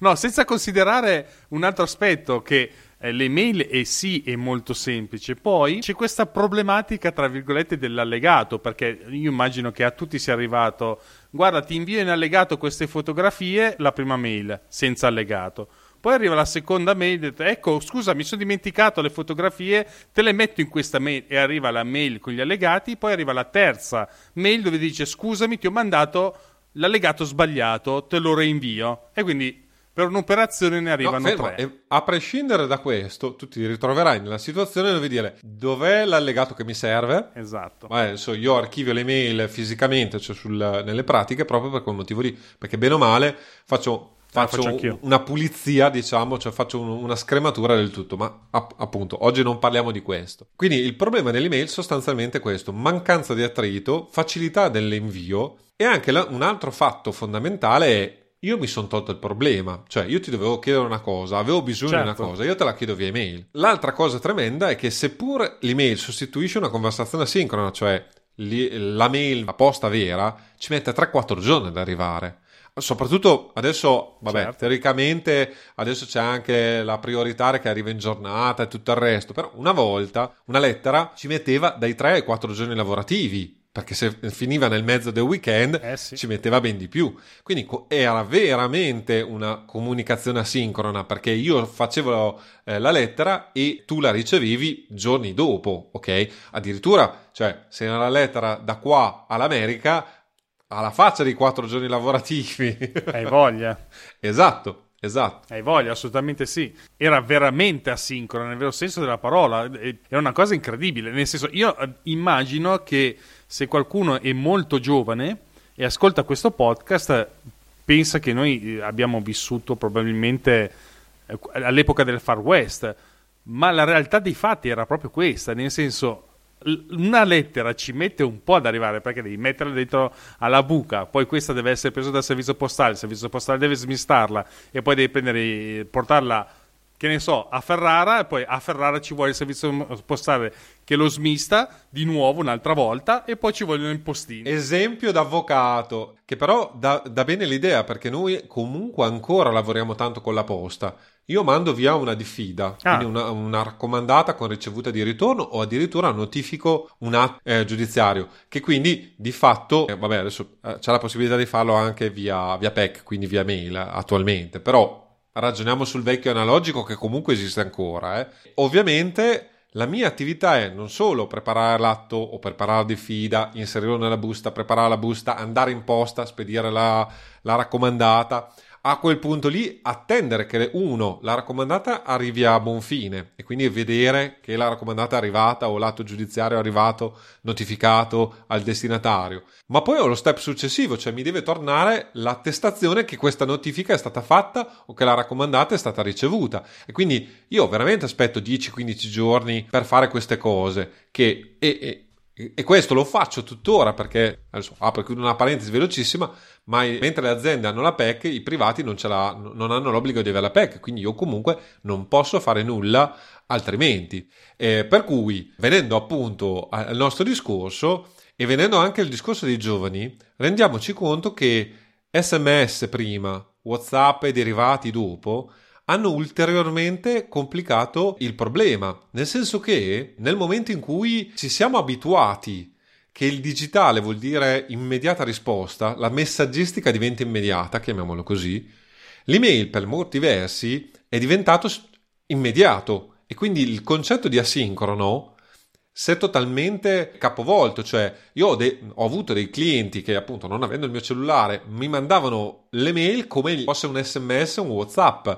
No, senza considerare un altro aspetto che eh, le mail è sì, è molto semplice. Poi c'è questa problematica, tra virgolette, dell'allegato, perché io immagino che a tutti sia arrivato, guarda, ti invio in allegato queste fotografie, la prima mail, senza allegato. Poi arriva la seconda mail, detto, ecco, scusa, mi sono dimenticato le fotografie, te le metto in questa mail e arriva la mail con gli allegati, poi arriva la terza mail dove dice, scusami, ti ho mandato l'allegato sbagliato, te lo reinvio. E quindi per un'operazione ne arrivano no, fermo, tre. a prescindere da questo, tu ti ritroverai nella situazione dove dire dov'è l'allegato che mi serve. Esatto. Ma adesso io archivio le mail fisicamente, cioè sul, nelle pratiche, proprio per quel motivo lì. Perché bene o male faccio faccio un, una pulizia, diciamo, cioè faccio un, una scrematura del tutto, ma app- appunto oggi non parliamo di questo. Quindi il problema dell'email sostanzialmente è questo, mancanza di attrito, facilità dell'invio e anche la, un altro fatto fondamentale è io mi sono tolto il problema, cioè io ti dovevo chiedere una cosa, avevo bisogno certo. di una certo. cosa, io te la chiedo via email. L'altra cosa tremenda è che seppur l'email sostituisce una conversazione asincrona, cioè la mail, la posta vera, ci mette 3-4 giorni ad arrivare. Soprattutto adesso, vabbè, certo. teoricamente adesso c'è anche la prioritaria che arriva in giornata e tutto il resto, però una volta una lettera ci metteva dai 3 ai 4 giorni lavorativi perché se finiva nel mezzo del weekend eh sì. ci metteva ben di più. Quindi era veramente una comunicazione asincrona perché io facevo eh, la lettera e tu la ricevevi giorni dopo, ok? Addirittura, cioè, se la lettera da qua all'America alla faccia di quattro giorni lavorativi. Hai voglia. esatto. Esatto. Hai voglia, assolutamente sì. Era veramente asincrono nel vero senso della parola. Era una cosa incredibile. Nel senso, io eh, immagino che se qualcuno è molto giovane e ascolta questo podcast, pensa che noi eh, abbiamo vissuto probabilmente eh, all'epoca del Far West. Ma la realtà dei fatti era proprio questa, nel senso una lettera ci mette un po' ad arrivare perché devi metterla dentro alla buca, poi questa deve essere presa dal servizio postale, il servizio postale deve smistarla e poi devi prendere, portarla, che ne so, a Ferrara e poi a Ferrara ci vuole il servizio postale che lo smista di nuovo un'altra volta e poi ci vogliono i postini. Esempio d'avvocato, che però dà, dà bene l'idea perché noi comunque ancora lavoriamo tanto con la posta io mando via una diffida, ah. quindi una, una, raccomandata con ricevuta di ritorno o addirittura notifico un atto eh, giudiziario, che quindi di fatto, eh, vabbè adesso eh, c'è la possibilità di farlo anche via, via PEC, quindi via mail attualmente, però ragioniamo sul vecchio analogico che comunque esiste ancora. Eh. Ovviamente la mia attività è non solo preparare l'atto o preparare la diffida, inserirlo nella busta, preparare la busta, andare in posta, spedire la, la raccomandata, a quel punto lì attendere che uno, la raccomandata arrivi a buon fine e quindi vedere che la raccomandata è arrivata o l'atto giudiziario è arrivato notificato al destinatario. Ma poi ho lo step successivo, cioè mi deve tornare l'attestazione che questa notifica è stata fatta o che la raccomandata è stata ricevuta. E quindi io veramente aspetto 10-15 giorni per fare queste cose che e, e, e questo lo faccio tuttora perché, adesso apro una parentesi velocissima, ma mentre le aziende hanno la PEC, i privati non, non hanno l'obbligo di avere la PEC, quindi io comunque non posso fare nulla altrimenti. Eh, per cui, venendo appunto al nostro discorso e venendo anche al discorso dei giovani, rendiamoci conto che SMS prima, WhatsApp e derivati dopo, hanno ulteriormente complicato il problema, nel senso che nel momento in cui ci siamo abituati che il digitale vuol dire immediata risposta, la messaggistica diventa immediata, chiamiamolo così, l'email per molti versi è diventato immediato. E quindi il concetto di asincrono si è totalmente capovolto, cioè io ho, de- ho, avuto dei clienti che appunto non avendo il mio cellulare mi mandavano le mail come fosse un sms un whatsapp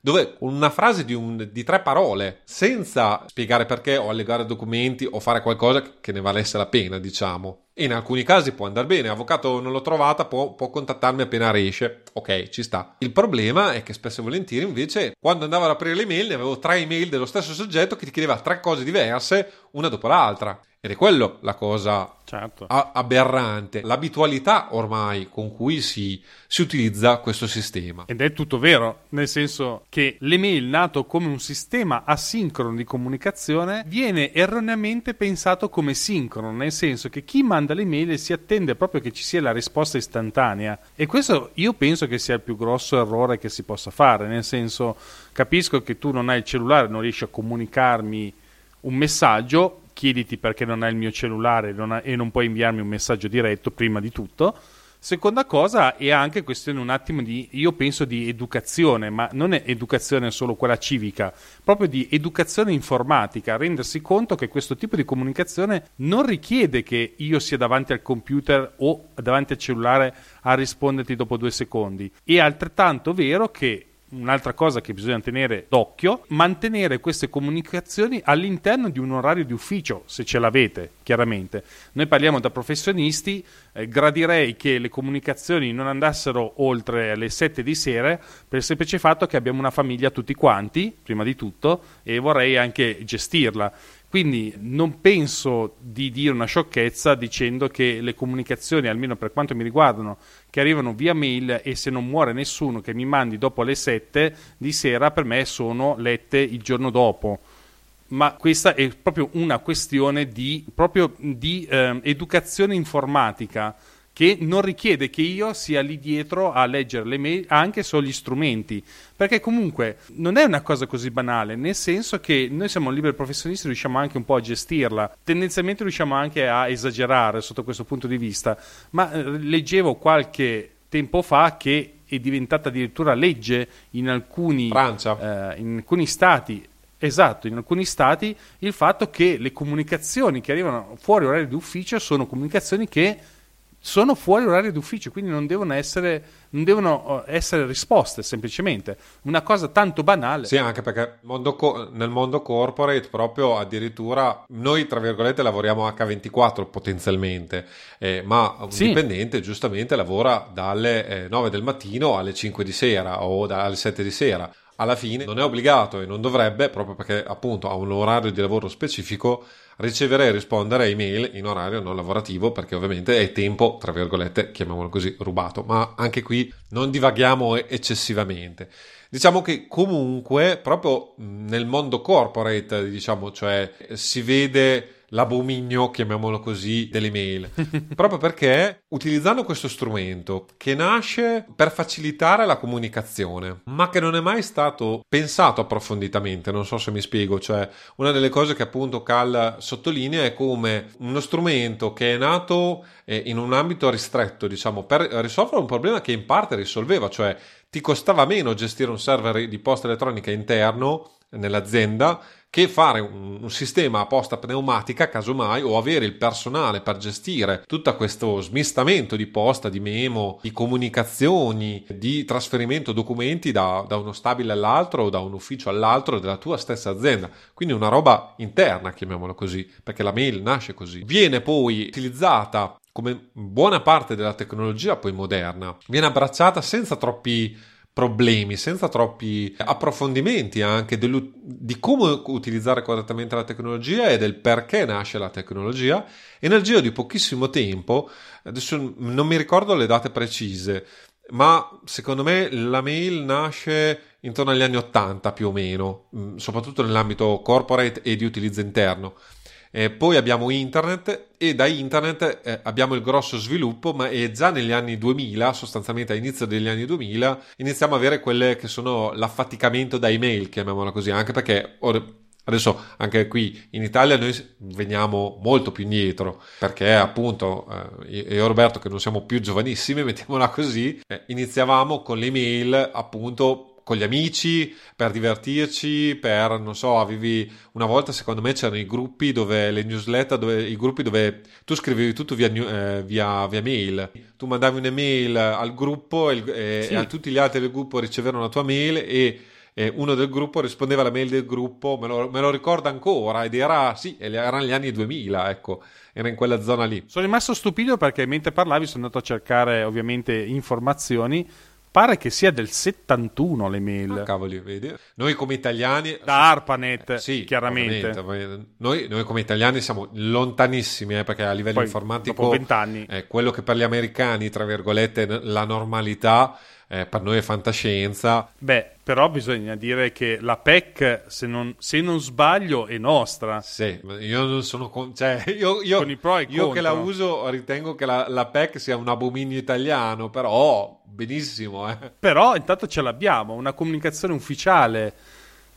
dove una frase di, un, di, tre parole, senza spiegare perché o allegare documenti o fare qualcosa che ne valesse la pena, diciamo. E in alcuni casi può andare bene, avvocato non l'ho trovata, può, può, contattarmi appena riesce. Ok, ci sta. Il problema è che spesso e volentieri invece quando andavo ad aprire le mail ne avevo tre email dello stesso soggetto che ti chiedeva tre cose diverse una dopo l'altra. Ed è quello la cosa certo. aberrante, l'abitualità ormai con cui si, si, utilizza questo sistema. Ed è tutto vero, nel senso che l'email nato come un sistema asincrono di comunicazione viene erroneamente pensato come sincrono, nel senso che chi manda l'email si attende proprio che ci sia la risposta istantanea e questo io penso che sia il più grosso errore che si possa fare, nel senso capisco che tu non hai il cellulare, non riesci a comunicarmi un messaggio, chiediti perché non hai il mio cellulare non ha, e non puoi inviarmi un messaggio diretto prima di tutto. Seconda cosa è anche questione un attimo di, io penso di educazione, ma non è educazione solo quella civica, proprio di educazione informatica, rendersi conto che questo tipo di comunicazione non richiede che io sia davanti al computer o davanti al cellulare a risponderti dopo due secondi. È altrettanto vero che un'altra cosa che bisogna tenere d'occhio, mantenere queste comunicazioni all'interno di un orario di ufficio, se ce l'avete, chiaramente. Noi parliamo da professionisti, eh, gradirei che le comunicazioni non andassero oltre le 7 di sera per il semplice fatto che abbiamo una famiglia tutti quanti, prima di tutto, e vorrei anche gestirla. Quindi non penso di dire una sciocchezza dicendo che le comunicazioni, almeno per quanto mi riguardano, che arrivano via mail e se non muore nessuno che mi mandi dopo le 7 di sera, per me sono lette il giorno dopo. Ma questa è proprio una questione di, di eh, educazione informatica che non richiede che io sia lì dietro a leggere le mail anche sugli strumenti, perché comunque non è una cosa così banale, nel senso che noi siamo liberi professionisti, riusciamo anche un po' a gestirla, tendenzialmente riusciamo anche a esagerare sotto questo punto di vista, ma eh, leggevo qualche tempo fa che è diventata addirittura legge in alcuni, eh, in alcuni stati. Esatto, in alcuni stati il fatto che le comunicazioni che arrivano fuori orario di ufficio sono comunicazioni che sono fuori orario d'ufficio, quindi non devono essere, non devono eh, essere risposte semplicemente. Una cosa tanto banale. Sì, anche perché mondo co- nel mondo corporate proprio addirittura noi, tra virgolette, lavoriamo H24 potenzialmente, eh, ma un sì. dipendente giustamente lavora dalle eh, 9 del mattino alle 5 di sera o dalle 7 di sera alla fine non è obbligato e non dovrebbe, proprio perché appunto ha un orario di lavoro specifico, ricevere e rispondere a email in orario non lavorativo perché ovviamente è tempo, tra virgolette, chiamiamolo così, rubato, ma anche qui non divaghiamo eccessivamente. Diciamo che comunque proprio nel mondo corporate, diciamo, cioè si vede l'abominio, chiamiamolo così, delle mail. Proprio perché utilizzando questo strumento che nasce per facilitare la comunicazione, ma che non è mai stato pensato approfonditamente, non so se mi spiego, cioè una delle cose che appunto Cal sottolinea è come uno strumento che è nato eh, in un ambito ristretto, diciamo, per risolvere un problema che in parte risolveva, cioè ti costava meno gestire un server di posta elettronica interno nell'azienda che fare un, un, sistema a posta pneumatica, casomai, o avere il personale per gestire tutto questo smistamento di posta, di memo, di comunicazioni, di trasferimento documenti da, da uno stabile all'altro o da un ufficio all'altro della tua stessa azienda. Quindi una roba interna, chiamiamola così, perché la mail nasce così. Viene poi utilizzata come buona parte della tecnologia poi moderna, viene abbracciata senza troppi problemi, senza troppi approfondimenti anche di come utilizzare correttamente la tecnologia e del perché nasce la tecnologia. E nel giro di pochissimo tempo, adesso non mi ricordo le date precise, ma secondo me la mail nasce intorno agli anni 80 più o meno, mm, soprattutto nell'ambito corporate e di utilizzo interno. Eh, poi abbiamo internet e da internet eh, abbiamo il grosso sviluppo, ma è già negli anni 2000, sostanzialmente all'inizio degli anni 2000, iniziamo a avere quelle che sono l'affaticamento da email, chiamiamola così, anche perché ora, Adesso anche qui in Italia noi veniamo molto più indietro perché appunto eh, io e Roberto che non siamo più giovanissimi, mettiamola così, eh, iniziavamo con le mail appunto con gli amici, per divertirci, per, non so, avevi una volta secondo me c'erano i gruppi dove, le newsletter, dove, i gruppi dove tu scrivevi tutto via, eh, via, via mail. Tu mandavi un'email al gruppo e, e, sì. e, a tutti gli altri del gruppo ricevevano la tua mail e, uno del gruppo rispondeva alla mail del gruppo, me lo, me lo ricordo ancora, ed era, sì, erano gli anni 2000, ecco era in quella zona lì. Sono rimasto stupito perché mentre parlavi sono andato a cercare ovviamente informazioni Pare che sia del 71 l'email. Ah, cavoli, vedi? Noi come italiani... Da ARPANET, Eh, sì, chiaramente. ovviamente. Noi, noi come italiani siamo lontanissimi, eh, perché a livello Poi, informatico... dopo vent'anni. eh, quello che per gli americani, tra virgolette, la normalità, eh, per noi è fantascienza. Beh, però bisogna dire che la PEC, se non, se non sbaglio, è nostra. Sì, io non sono... con- cioè, io, io- Con i pro e io che la contro. uso ritengo che la, la PEC sia un abominio italiano, però benissimo, eh. Però intanto ce l'abbiamo, una comunicazione ufficiale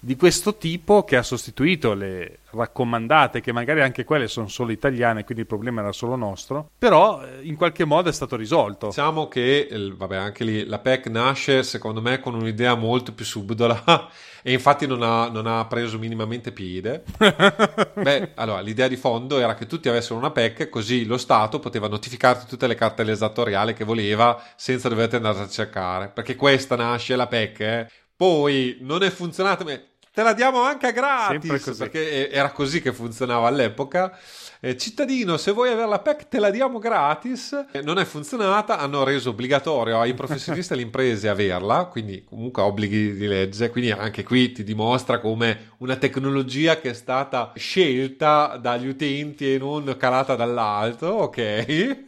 di questo tipo che ha sostituito le raccomandate, che magari anche quelle sono solo italiane, quindi il problema era solo nostro, però eh, in qualche modo è stato risolto. Diciamo che, vabbè, anche lì la PEC nasce secondo me con un'idea molto più subdola e infatti non ha, non ha preso minimamente piede. Beh, allora, l'idea di fondo era che tutti avessero una PEC, così lo Stato poteva notificarti tutte le cartelle esattoriali che voleva senza dover andare a cercare. Perché questa nasce la PEC, eh. Poi non è funzionata, te la diamo anche a gratis, così. perché era così che funzionava all'epoca. Eh, cittadino, se vuoi avere la PEC te la diamo gratis. Eh, non è funzionata, hanno reso obbligatorio ai professionisti e alle imprese averla, quindi comunque obblighi di legge, quindi anche qui ti dimostra come una tecnologia che è stata scelta dagli utenti e non calata dall'alto, ok?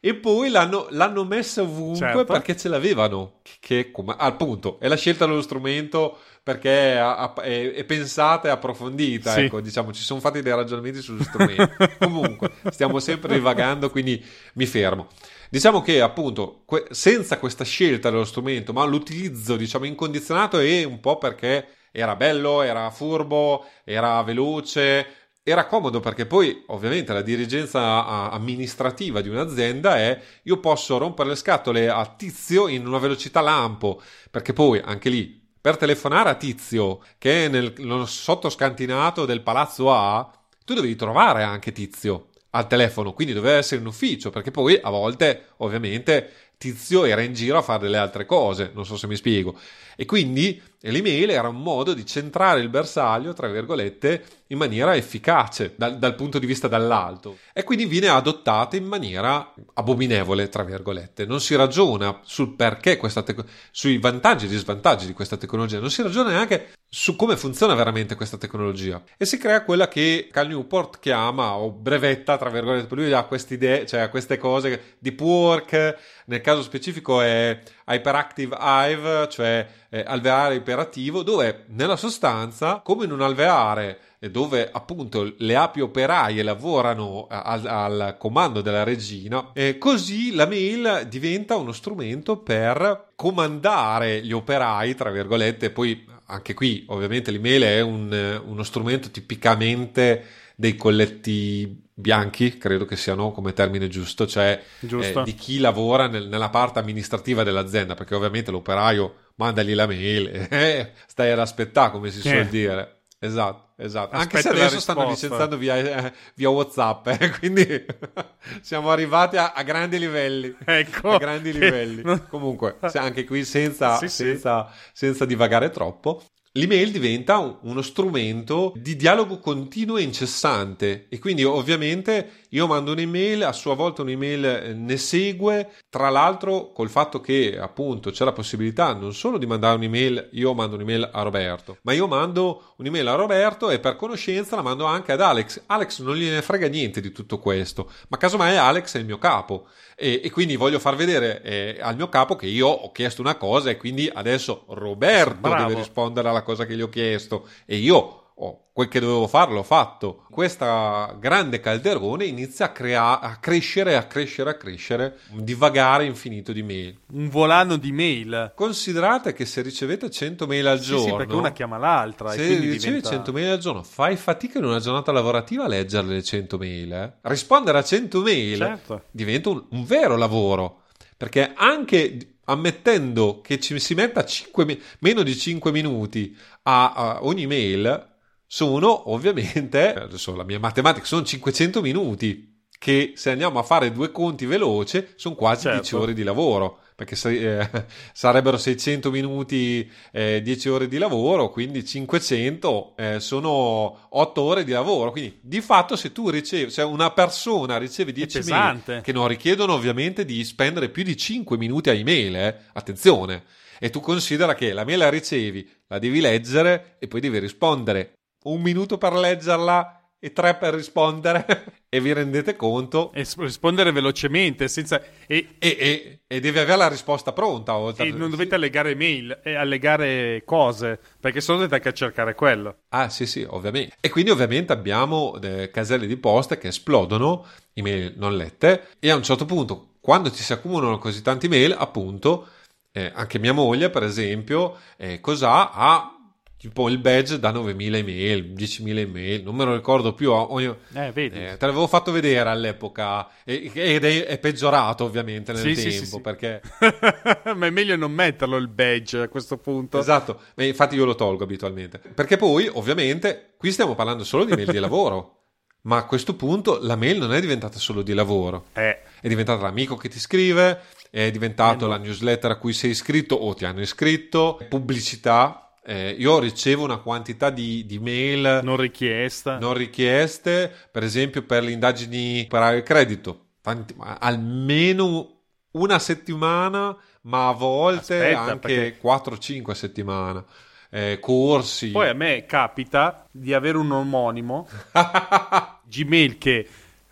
E poi l'hanno, l'hanno messa ovunque Certo. perché ce l'avevano. Che, come, appunto, è la scelta dello strumento perché è, è- pensata e approfondita. Sì. Ecco, diciamo, ci sono fatti dei ragionamenti sullo strumento. Comunque, stiamo sempre divagando, quindi mi fermo. Diciamo che appunto, que- senza questa scelta dello strumento, ma l'utilizzo, diciamo, incondizionato è un po' perché era bello, era furbo, era veloce, era comodo perché poi ovviamente la dirigenza amministrativa di un'azienda è io posso rompere le scatole a Tizio in una velocità lampo, perché poi anche lì per telefonare a Tizio che è nel, nello sottoscantinato del palazzo A, tu devi trovare anche Tizio al telefono, quindi doveva essere in ufficio, perché poi a volte ovviamente Tizio era in giro a fare delle altre cose, non so se mi spiego. E quindi l'email era un modo di centrare il bersaglio, tra virgolette, in maniera efficace dal, dal punto di vista dall'alto. E quindi viene adottata in maniera abominevole, tra virgolette. Non si ragiona sul perché questa tec- sui vantaggi e gli svantaggi di questa tecnologia, non si ragiona neanche su come funziona veramente questa tecnologia. E si crea quella che Cal Newport chiama, o brevetta, tra virgolette, lui ha queste idee, cioè ha queste cose, deep work, nel caso specifico è Hyperactive Hive, cioè eh, alveare iperattivo, dove nella sostanza, come in un alveare eh, dove appunto le api operaie lavorano a- al, al comando della regina, eh, così la mail diventa uno strumento per comandare gli operai, tra virgolette, poi anche qui ovviamente l'email è un, eh, uno strumento tipicamente dei colletti bianchi, credo che siano come termine giusto, cioè Giusto. eh, di chi lavora nel- nella parte amministrativa dell'azienda, perché ovviamente l'operaio mandagli la mail e eh, stai ad aspettare, come si Eh. suol dire. Esatto, esatto. Anche se adesso stanno licenziando via, eh, via WhatsApp, eh, quindi siamo arrivati a, a grandi livelli. Ecco. A grandi livelli. Comunque, anche qui senza, Sì, sì. senza, senza divagare troppo. L'email diventa un- uno strumento di dialogo continuo e incessante e quindi ovviamente io mando un'email, a sua volta un'email eh, ne segue, tra l'altro col fatto che appunto c'è la possibilità non solo di mandare un'email, io mando un'email a Roberto, ma io mando un'email a Roberto e per conoscenza la mando anche ad Alex. Alex non gliene frega niente di tutto questo, ma casomai Alex è il mio capo e, e quindi voglio far vedere eh, al mio capo che io ho chiesto una cosa e quindi adesso Roberto Bravo. deve rispondere alla cosa che gli ho chiesto e io ho quel che dovevo fare l'ho fatto. Questa grande calderone inizia a, crea- a crescere, a crescere, a crescere, un divagare infinito di mail. Un volano di mail. Considerate che se ricevete 100 mail al Sì, giorno, sì, perché una chiama l'altra. e se ricevi diventa... 100 mail al giorno, fai fatica in una giornata lavorativa a leggere le 100 mail. eh? Rispondere a 100 mail Certo. diventa un, un vero lavoro. Perché anche ammettendo che ci si metta cinque mi- meno di 5 minuti a, a ogni mail, sono ovviamente, adesso la mia matematica, sono 500 minuti. che se andiamo a fare due conti veloce sono quasi certo. 10 ore di lavoro perché eh, sarebbero 600 minuti, eh, 10 ore di lavoro, quindi 500 eh, sono 8 ore di lavoro. Quindi di fatto se tu ricevi, se una persona riceve 10 mail che non richiedono ovviamente di spendere più di 5 minuti a email, eh, attenzione, e tu considera che la mail la ricevi, la devi leggere e poi devi rispondere. Un minuto per leggerla, e tre per rispondere. E vi rendete conto? E rispondere velocemente senza e, e, e, e devi avere la risposta pronta oltre e non dovete allegare mail e allegare cose perché solo dovete anche cercare quello. Ah sì sì ovviamente. E quindi ovviamente abbiamo caselle di posta che esplodono email non lette e a un certo punto quando ti si accumulano così tanti mail appunto eh, anche mia moglie per esempio eh, cosa ha tipo il badge da 9.000 email, 10.000 email, non me lo ricordo più. Ogni... Eh, vedi. Eh, te l'avevo fatto vedere all'epoca ed è, è peggiorato ovviamente nel sì, tempo sì, sì, perché... Ma è meglio non metterlo il badge a questo punto. Esatto, e infatti io lo tolgo abitualmente. Perché poi ovviamente qui stiamo parlando solo di mail di lavoro. Ma a questo punto la mail non è diventata solo di lavoro, eh. è diventata l'amico che ti scrive, è diventato eh no. la newsletter a cui sei iscritto o ti hanno iscritto, pubblicità eh, io ricevo una quantità di, di, mail non richieste. non richieste, per esempio per le indagini per il credito, Tanti, almeno una settimana, ma a volte Aspetta, anche perché... 4-5 settimane. Eh, corsi. Poi a me capita di avere un omonimo Gmail che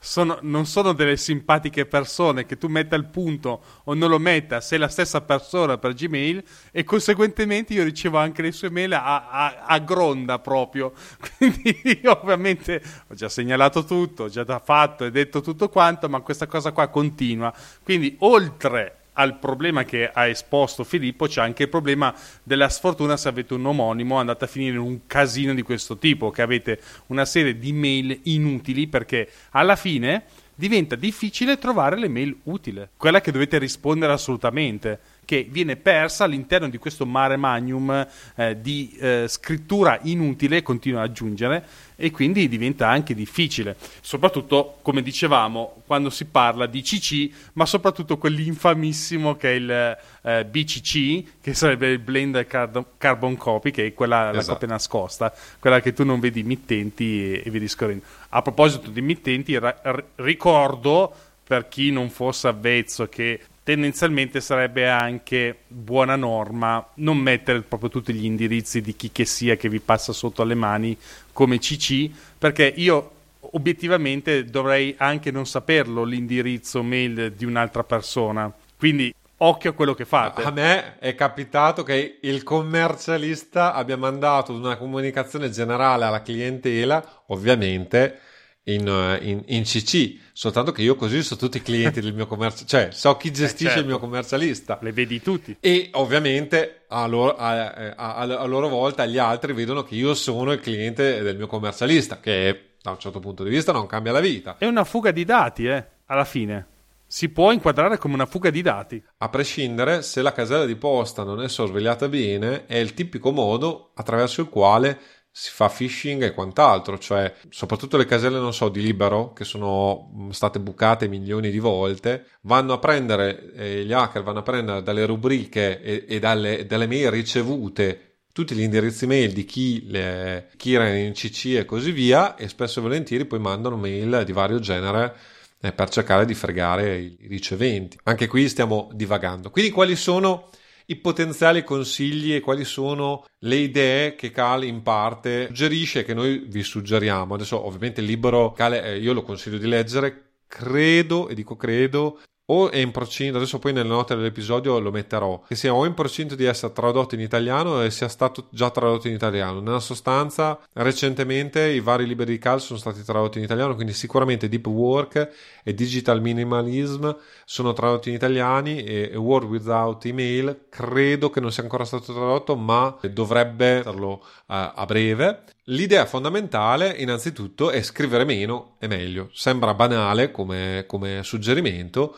sono, non sono delle simpatiche persone che tu metta il punto o non lo metta, sei la stessa persona per Gmail e conseguentemente io ricevo anche le sue mail a, a, a gronda proprio. Quindi io ovviamente ho già segnalato tutto, ho già fatto e detto tutto quanto, ma questa cosa qua continua. Quindi oltre al problema che ha esposto Filippo c'è anche il problema della sfortuna se avete un omonimo andate a finire in un casino di questo tipo, che avete una serie di mail inutili perché alla fine diventa difficile trovare le mail utili, quella che dovete rispondere assolutamente che viene persa all'interno di questo mare magnum eh, di eh, scrittura inutile, continua ad aggiungere, e quindi diventa anche difficile, soprattutto come dicevamo quando si parla di CC, ma soprattutto quell'infamissimo che è il eh, BCC, che sarebbe il Blend Carbon Copy, che è quella esatto. la copia nascosta, quella che tu non vedi mittenti e, e vedi scorrendo. A proposito di mittenti, ra- ricordo per chi non fosse avvezzo che tendenzialmente sarebbe anche buona norma non mettere proprio tutti gli indirizzi di chi che sia che vi passa sotto alle mani come CC, perché io obiettivamente dovrei anche non saperlo l'indirizzo mail di un'altra persona. Quindi occhio a quello che fate. A me è capitato che il commercialista abbia mandato una comunicazione generale alla clientela, ovviamente in, eh, in, in, CC, soltanto che io così so tutti i clienti del mio commercio, cioè so chi gestisce eh certo. il mio commercialista. Le vedi tutti. E ovviamente a loro, a, a, a loro, volta gli altri vedono che io sono il cliente del mio commercialista, che da un certo punto di vista non cambia la vita. È una fuga di dati, eh, alla fine. Si può inquadrare come una fuga di dati. A prescindere, se la casella di posta non è sorvegliata bene, è il tipico modo attraverso il quale si fa phishing e quant'altro, cioè soprattutto le caselle, non so, di libero, che sono mm, state bucate milioni di volte, vanno a prendere, eh, gli hacker vanno a prendere dalle rubriche e, e dalle, dalle, mail ricevute tutti gli indirizzi mail di chi, le, chi era in CC e così via, e spesso e volentieri poi mandano mail di vario genere eh, per cercare di fregare i riceventi. Anche qui stiamo divagando. Quindi quali sono i potenziali consigli e quali sono le idee che Cal in parte suggerisce che noi vi suggeriamo. Adesso ovviamente il libro Cal eh, io lo consiglio di leggere, credo, e dico credo, o è in procinto, adesso poi nelle note dell'episodio lo metterò, che sia o in procinto di essere tradotto in italiano e sia stato già tradotto in italiano. Nella sostanza, recentemente i vari libri di Cal sono stati tradotti in italiano, quindi sicuramente Deep Work e Digital Minimalism sono tradotti in italiano e World Without Email credo che non sia ancora stato tradotto, ma dovrebbe esserlo uh, a breve. L'idea fondamentale, innanzitutto, è scrivere meno e meglio. Sembra banale come, come suggerimento,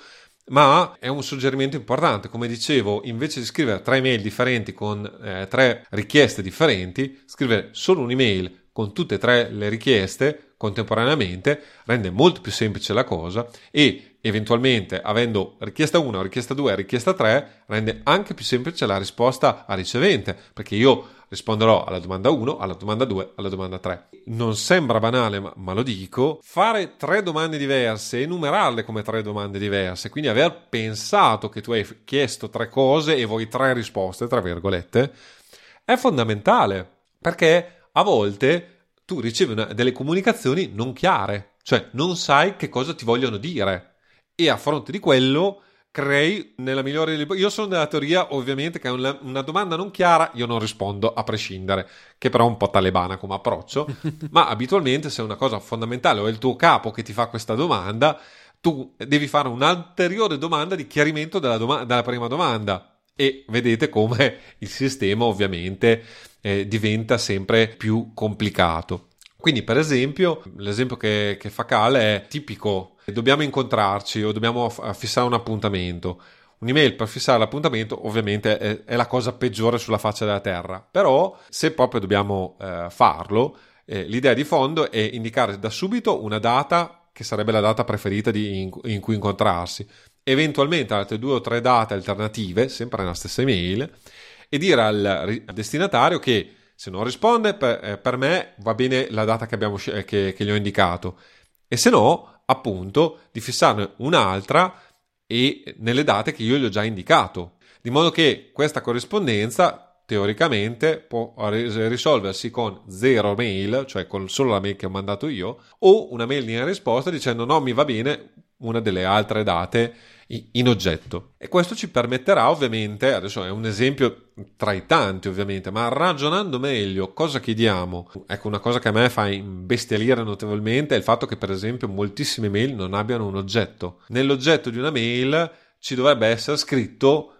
ma è un suggerimento importante. Come dicevo, invece di scrivere tre email differenti con eh, tre richieste differenti, scrivere solo un'email con tutte e tre le richieste contemporaneamente rende molto più semplice la cosa e eventualmente avendo richiesta 1, richiesta 2, richiesta 3 rende anche più semplice la risposta a ricevente perché io risponderò alla domanda 1, alla domanda 2, alla domanda 3. Non sembra banale, ma, ma, lo dico, fare tre domande diverse, enumerarle come tre domande diverse, quindi aver pensato che tu hai chiesto tre cose e vuoi tre risposte, tra virgolette, è fondamentale, perché a volte tu ricevi una, delle comunicazioni non chiare, cioè non sai che cosa ti vogliono dire e a fronte di quello crei nella migliore delle io sono della teoria ovviamente che una, una domanda non chiara io non rispondo a prescindere che però è un po' talebana come approccio ma abitualmente se è una cosa fondamentale o è il tuo capo che ti fa questa domanda tu devi fare un'ulteriore domanda di chiarimento della, doma- della prima domanda. E vedete come il sistema ovviamente eh, diventa sempre più complicato. Quindi, per esempio, l'esempio che, che fa Cal è tipico: dobbiamo incontrarci o dobbiamo fissare un appuntamento. Un'email per fissare l'appuntamento ovviamente è, è, la cosa peggiore sulla faccia della terra, però se proprio dobbiamo eh, farlo, eh, l'idea di fondo è indicare da subito una data che sarebbe la data preferita di, in, in, cui incontrarsi, eventualmente altre due o tre date alternative, sempre nella stessa email, e dire al destinatario che se non risponde, per, eh, per me va bene la data che, abbiamo, che, che gli ho indicato. E se no, appunto, di fissarne un'altra e nelle date che io gli ho già indicato. Di modo che questa corrispondenza teoricamente può risolversi con zero mail, cioè con solo la mail che ho mandato io, o una mail in risposta dicendo no, mi va bene una delle altre date in oggetto. E questo ci permetterà ovviamente, adesso è un esempio tra i tanti ovviamente, ma ragionando meglio cosa chiediamo, ecco una cosa che a me fa imbestialire notevolmente è il fatto che per esempio moltissime mail non abbiano un oggetto. Nell'oggetto di una mail ci dovrebbe essere scritto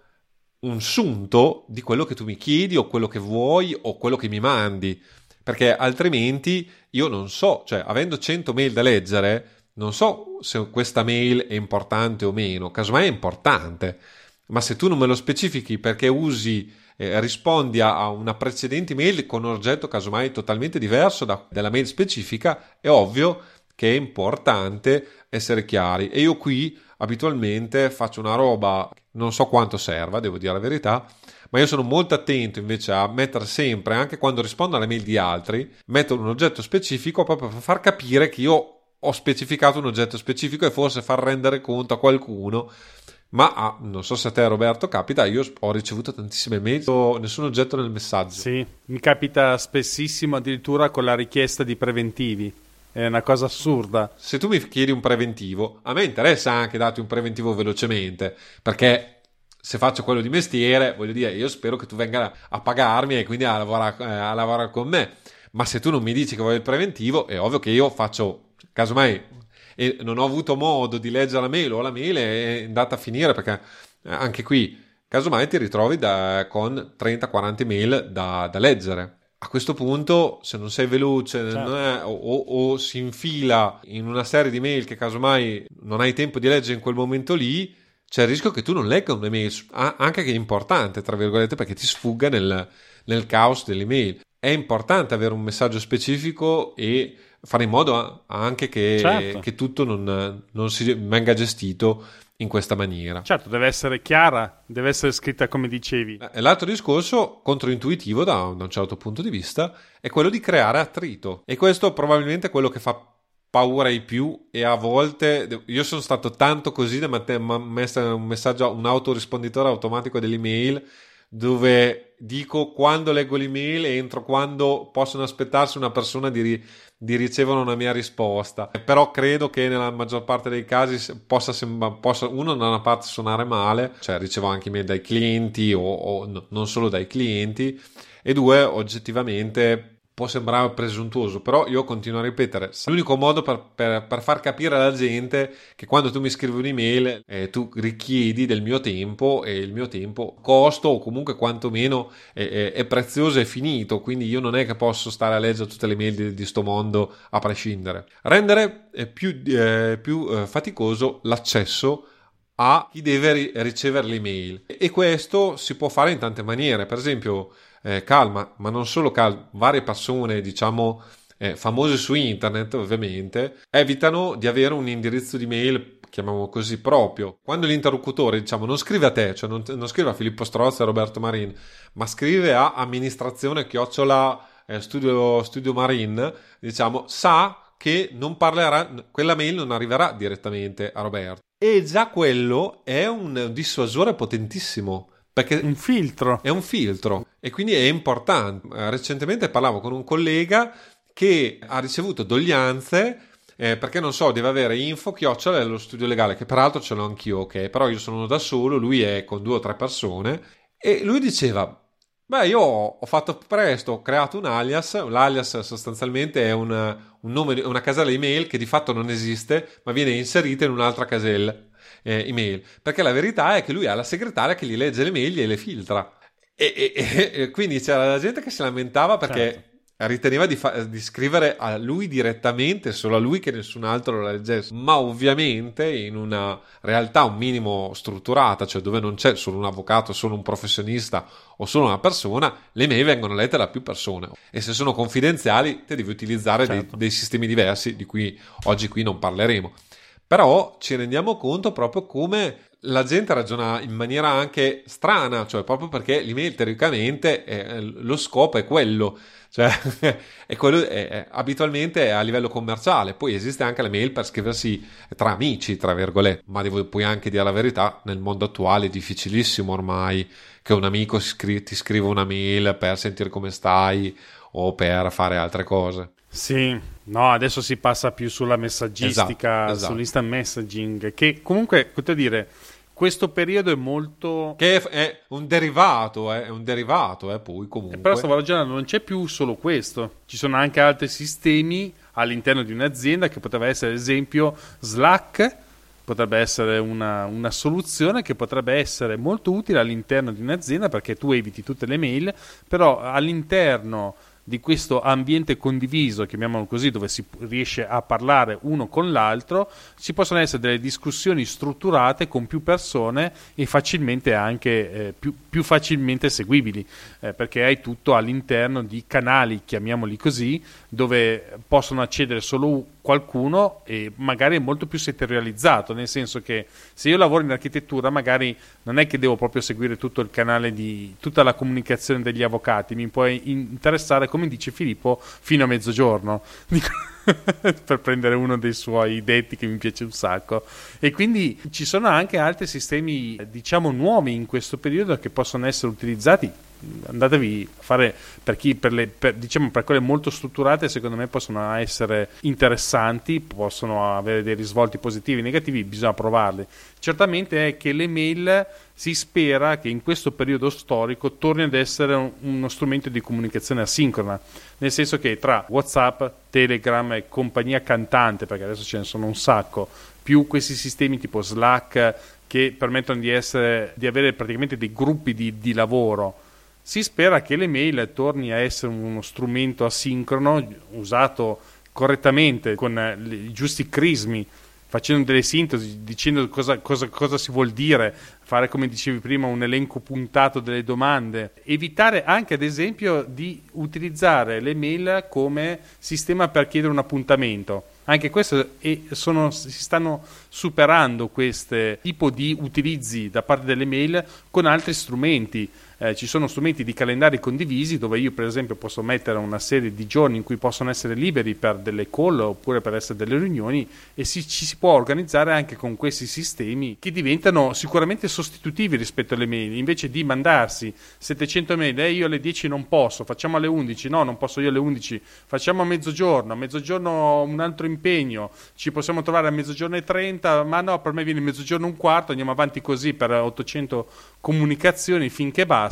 un sunto di quello che tu mi chiedi o quello che vuoi o quello che mi mandi perché altrimenti io non so, cioè avendo 100 mail da leggere non so se questa mail è importante o meno, casomai è importante, ma se tu non me lo specifichi perché usi, eh, rispondi a, una precedente mail con un oggetto casomai totalmente diverso da, dalla mail specifica, è ovvio che è importante essere chiari. E io qui abitualmente faccio una roba, non so quanto serva, devo dire la verità, ma io sono molto attento invece a mettere sempre, anche quando rispondo alle mail di altri, metto un oggetto specifico proprio per far capire che io ho specificato un oggetto specifico e forse far rendere conto a qualcuno ma ah, non so se a te Roberto capita, io ho ricevuto tantissime mail, nessun oggetto nel messaggio. Sì, mi capita spessissimo addirittura con la richiesta di preventivi. È una cosa assurda. Se tu mi chiedi un preventivo, a me interessa anche darti un preventivo velocemente, perché se faccio quello di mestiere, voglio dire, io spero che tu venga a pagarmi e quindi a lavorare, eh, a lavorare con me. Ma se tu non mi dici che vuoi il preventivo, è ovvio che io faccio casomai e non ho avuto modo di leggere la mail o la mail è andata a finire perché eh, anche qui casomai ti ritrovi da, con 30-40 mail da, da, leggere. A questo punto, se non sei veloce certo. è, o, o, o, si infila in una serie di mail che casomai non hai tempo di leggere in quel momento lì, c'è il rischio che tu non legga un'email, anche che è importante, tra virgolette, perché ti sfugga nel, nel caos delle mail. È importante avere un messaggio specifico e fare in modo anche che, certo. che tutto non, non, si venga gestito in questa maniera. Certo, deve essere chiara, deve essere scritta come dicevi. Eh, l'altro discorso, controintuitivo da, da un certo punto di vista, è quello di creare attrito. E questo probabilmente è quello che fa paura ai più e a volte io sono stato tanto così da mettere un messaggio un autorisponditore automatico dell'email dove dico quando leggo l'email e entro quando possono aspettarsi una persona di, di ricevere una mia risposta. Però credo che nella maggior parte dei casi possa, sembra, possa uno da una parte suonare male, cioè ricevo anche email dai clienti o, o no, non solo dai clienti, e due oggettivamente può sembrare presuntuoso, però io continuo a ripetere, l'unico modo per, per, per, far capire alla gente che quando tu mi scrivi un'email eh, tu richiedi del mio tempo e il mio tempo costo o comunque quantomeno è, è, prezioso e finito, quindi io non è che posso stare a leggere tutte le mail di, di sto mondo a prescindere. Rendere eh, più, eh, più eh, faticoso l'accesso a chi deve ri- ricevere l'email e questo si può fare in tante maniere, per esempio eh, calma, ma non solo calma, varie persone, diciamo, eh, famosi su internet ovviamente, evitano di avere un indirizzo di mail chiamiamolo così proprio, quando l'interlocutore diciamo non scrive a te, cioè non, non scrive a Filippo Strozza e Roberto Marin, ma scrive a amministrazione chiocciola eh, studio, studio Marin, diciamo, sa che non parlerà, quella mail non arriverà direttamente a Roberto. E già quello è un dissuasore potentissimo. Perché un filtro. È un filtro e quindi è importante. Eh, recentemente parlavo con un collega che ha ricevuto doglianze eh, perché non so, deve avere info chiocciola dello studio legale, che peraltro ce l'ho anch'io, ok? Però io sono da solo, lui è con due o tre persone e lui diceva Beh, io ho fatto presto, ho creato un alias. L'alias sostanzialmente è un, un nome, una casella email che di fatto non esiste, ma viene inserita in un'altra casella eh, email. Perché la verità è che lui ha la segretaria che gli legge le mail e le filtra. E, e, e quindi c'era la gente che si lamentava perché certo riteneva di, fa- di, scrivere a lui direttamente, solo a lui che nessun altro lo leggesse, ma ovviamente in una realtà un minimo strutturata, cioè dove non c'è solo un avvocato, solo un professionista o solo una persona, le mail vengono lette da più persone e se sono confidenziali te devi utilizzare certo. dei, dei sistemi diversi di cui oggi qui non parleremo. Però ci rendiamo conto proprio come la gente ragiona in maniera anche strana, cioè proprio perché l'email teoricamente è, lo scopo è quello cioè, è quello, è, è, abitualmente è a livello commerciale. Poi esiste anche la mail per scriversi tra amici, tra virgolette. Ma devo poi anche dire la verità: nel mondo attuale è difficilissimo ormai che un amico scri- ti scriva una mail per sentire come stai o per fare altre cose. Sì, no, adesso si passa più sulla messaggistica, esatto, esatto. sull'instant messaging, che comunque, cosa dire questo periodo è molto... Che è, è un derivato, eh, è un derivato, eh, poi comunque... Però stavo ragionando, non c'è più solo questo, ci sono anche altri sistemi all'interno di un'azienda che potrebbe essere, ad esempio, Slack, potrebbe essere una, una, soluzione che potrebbe essere molto utile all'interno di un'azienda perché tu eviti tutte le mail, però all'interno di questo ambiente condiviso, chiamiamolo così, dove si riesce a parlare uno con l'altro, ci possono essere delle discussioni strutturate con più persone e facilmente anche eh, più, più, facilmente seguibili, eh, perché hai tutto all'interno di canali, chiamiamoli così, dove possono accedere solo qualcuno e magari è molto più settorializzato, nel senso che se io lavoro in architettura magari non è che devo proprio seguire tutto il canale di tutta la comunicazione degli avvocati, mi può interessare, come dice Filippo, fino a mezzogiorno. per prendere uno dei suoi detti che mi piace un sacco. E quindi ci sono anche altri sistemi, diciamo, nuovi in questo periodo che possono essere utilizzati andatevi a fare per chi per, le, per, diciamo, per quelle molto strutturate secondo me possono essere interessanti possono avere dei risvolti positivi e negativi bisogna provarli. Certamente è che le mail si spera che in questo periodo storico torni ad essere un, uno strumento di comunicazione asincrona nel senso che tra whatsapp telegram e compagnia cantante perché adesso ce ne sono un sacco più questi sistemi tipo slack che permettono di, essere, di avere praticamente dei gruppi di, di lavoro si spera che l'email torni a essere uno strumento asincrono usato correttamente con i giusti crismi facendo delle sintesi, dicendo cosa, cosa, cosa, si vuol dire, fare come dicevi prima un elenco puntato delle domande, evitare anche ad esempio di utilizzare le mail come sistema per chiedere un appuntamento. Anche questo sono, si stanno superando questo tipo di utilizzi da parte delle mail con altri strumenti eh, ci sono strumenti di calendari condivisi dove io per esempio posso mettere una serie di giorni in cui possono essere liberi per delle call oppure per essere delle riunioni e si, ci si può organizzare anche con questi sistemi che diventano sicuramente sostitutivi rispetto alle mail. Invece di mandarsi 700 mail eh, io alle 10 non posso facciamo alle 11 no non posso io alle 11 facciamo a mezzogiorno a mezzogiorno un altro impegno ci possiamo trovare a mezzogiorno e 30 ma no per me viene mezzogiorno e un quarto andiamo avanti così per 800 comunicazioni finché basta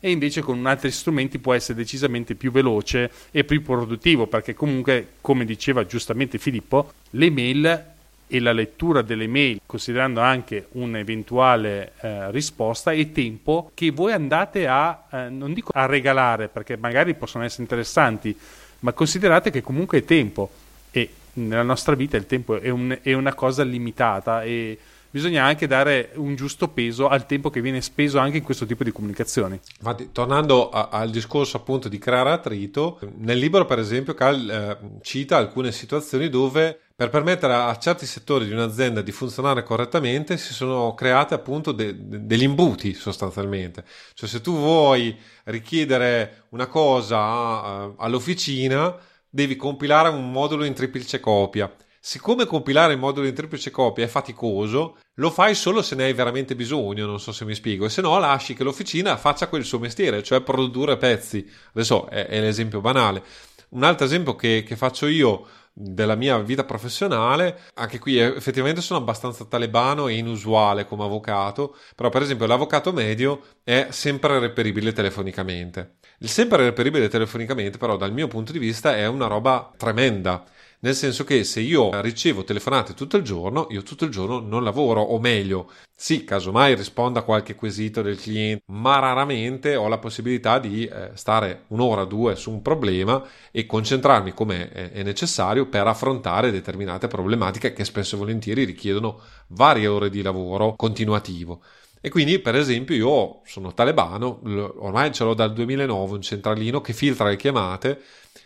e invece con altri strumenti può essere decisamente più veloce e più produttivo perché comunque come diceva giustamente Filippo le mail e la lettura delle mail considerando anche un'eventuale eh, risposta e tempo che voi andate a eh, non dico a regalare perché magari possono essere interessanti ma considerate che comunque è tempo. E nella nostra vita il tempo è, un, è una cosa limitata e bisogna anche dare un giusto peso al tempo che viene speso anche in questo tipo di comunicazioni. Infatti, tornando a, al discorso appunto di creare attrito, nel libro per esempio Cal eh, cita alcune situazioni dove per permettere a certi settori di un'azienda di funzionare correttamente si sono create appunto de- de- degli imbuti sostanzialmente. Cioè se tu vuoi richiedere una cosa a, all'officina devi compilare un modulo in triplice copia. Siccome compilare il modulo in triplice copia è faticoso, lo fai solo se ne hai veramente bisogno, non so se mi spiego, e se no lasci che l'officina faccia quel suo mestiere, cioè produrre pezzi. Adesso è, è l'esempio banale. Un altro esempio che, che faccio io della mia vita professionale, anche qui effettivamente sono abbastanza talebano e inusuale come avvocato, però per esempio l'avvocato medio è sempre reperibile telefonicamente. Il sempre reperibile telefonicamente però dal mio punto di vista è una roba tremenda nel senso che se io ricevo telefonate tutto il giorno, io tutto il giorno non lavoro, o meglio, sì, casomai rispondo a qualche quesito del cliente, ma raramente ho la possibilità di eh, stare un'ora o due su un problema e concentrarmi come è, necessario per affrontare determinate problematiche che spesso e volentieri richiedono varie ore di lavoro continuativo. E quindi, per esempio, io sono talebano, ormai ce l'ho dal 2009 un centralino che filtra le chiamate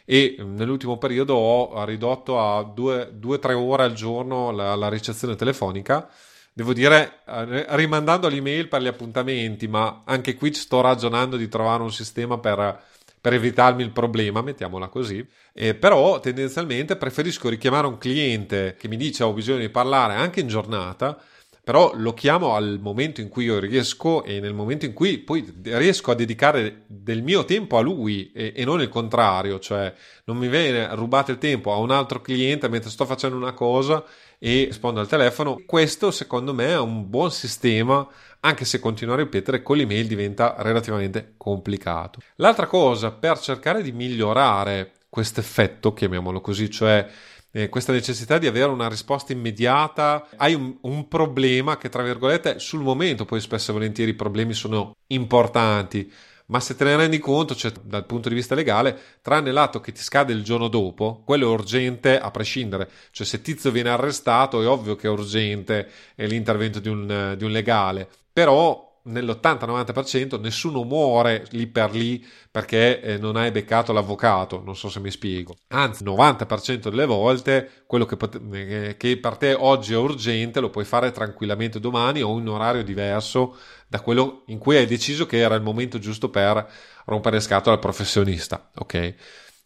e mm, nell'ultimo periodo ho ridotto a 2-3 ore al giorno la, la, ricezione telefonica. Devo dire, eh, rimandando l'email per gli appuntamenti, ma anche qui sto ragionando di trovare un sistema per, per evitarmi il problema, mettiamola così. Eh, però tendenzialmente preferisco richiamare un cliente che mi dice ho bisogno di parlare anche in giornata però lo chiamo al momento in cui io riesco e nel momento in cui poi riesco a dedicare del mio tempo a lui e, e non il contrario, cioè non mi viene rubato il tempo a un altro cliente mentre sto facendo una cosa e rispondo al telefono. Questo secondo me è un buon sistema anche se continuo a ripetere con l'email diventa relativamente complicato. L'altra cosa per cercare di migliorare questo effetto, chiamiamolo così, cioè eh, questa necessità di avere una risposta immediata, hai un, un, problema che tra virgolette sul momento poi spesso e volentieri i problemi sono importanti, ma se te ne rendi conto, cioè dal punto di vista legale, tranne l'atto che ti scade il giorno dopo, quello è urgente a prescindere, cioè se Tizio viene arrestato è ovvio che è urgente l'intervento di un, di un legale, però nell'80-90% nessuno muore lì per lì perché eh, non hai beccato l'avvocato, non so se mi spiego. Anzi, il 90% delle volte quello che, pot- eh, che, per te oggi è urgente lo puoi fare tranquillamente domani o in un orario diverso da quello in cui hai deciso che era il momento giusto per rompere scatola al professionista, ok?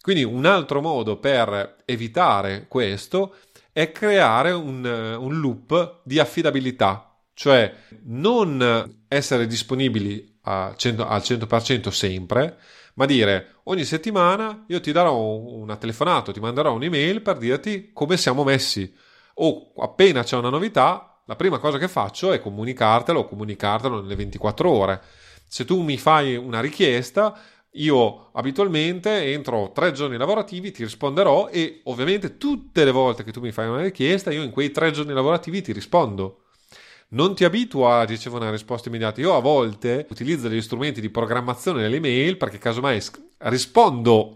Quindi un altro modo per evitare questo è creare un, un loop di affidabilità cioè non essere disponibili al 100% sempre, ma dire ogni settimana io ti darò una telefonata, ti manderò un'email per dirti come siamo messi o appena c'è una novità, la prima cosa che faccio è comunicartelo o comunicartelo nelle 24 ore. Se tu mi fai una richiesta, io abitualmente entro tre giorni lavorativi ti risponderò e ovviamente tutte le volte che tu mi fai una richiesta, io in quei tre giorni lavorativi ti rispondo non ti abitua a ricevere una risposta immediata. Io a volte utilizzo degli strumenti di programmazione delle mail perché casomai rispondo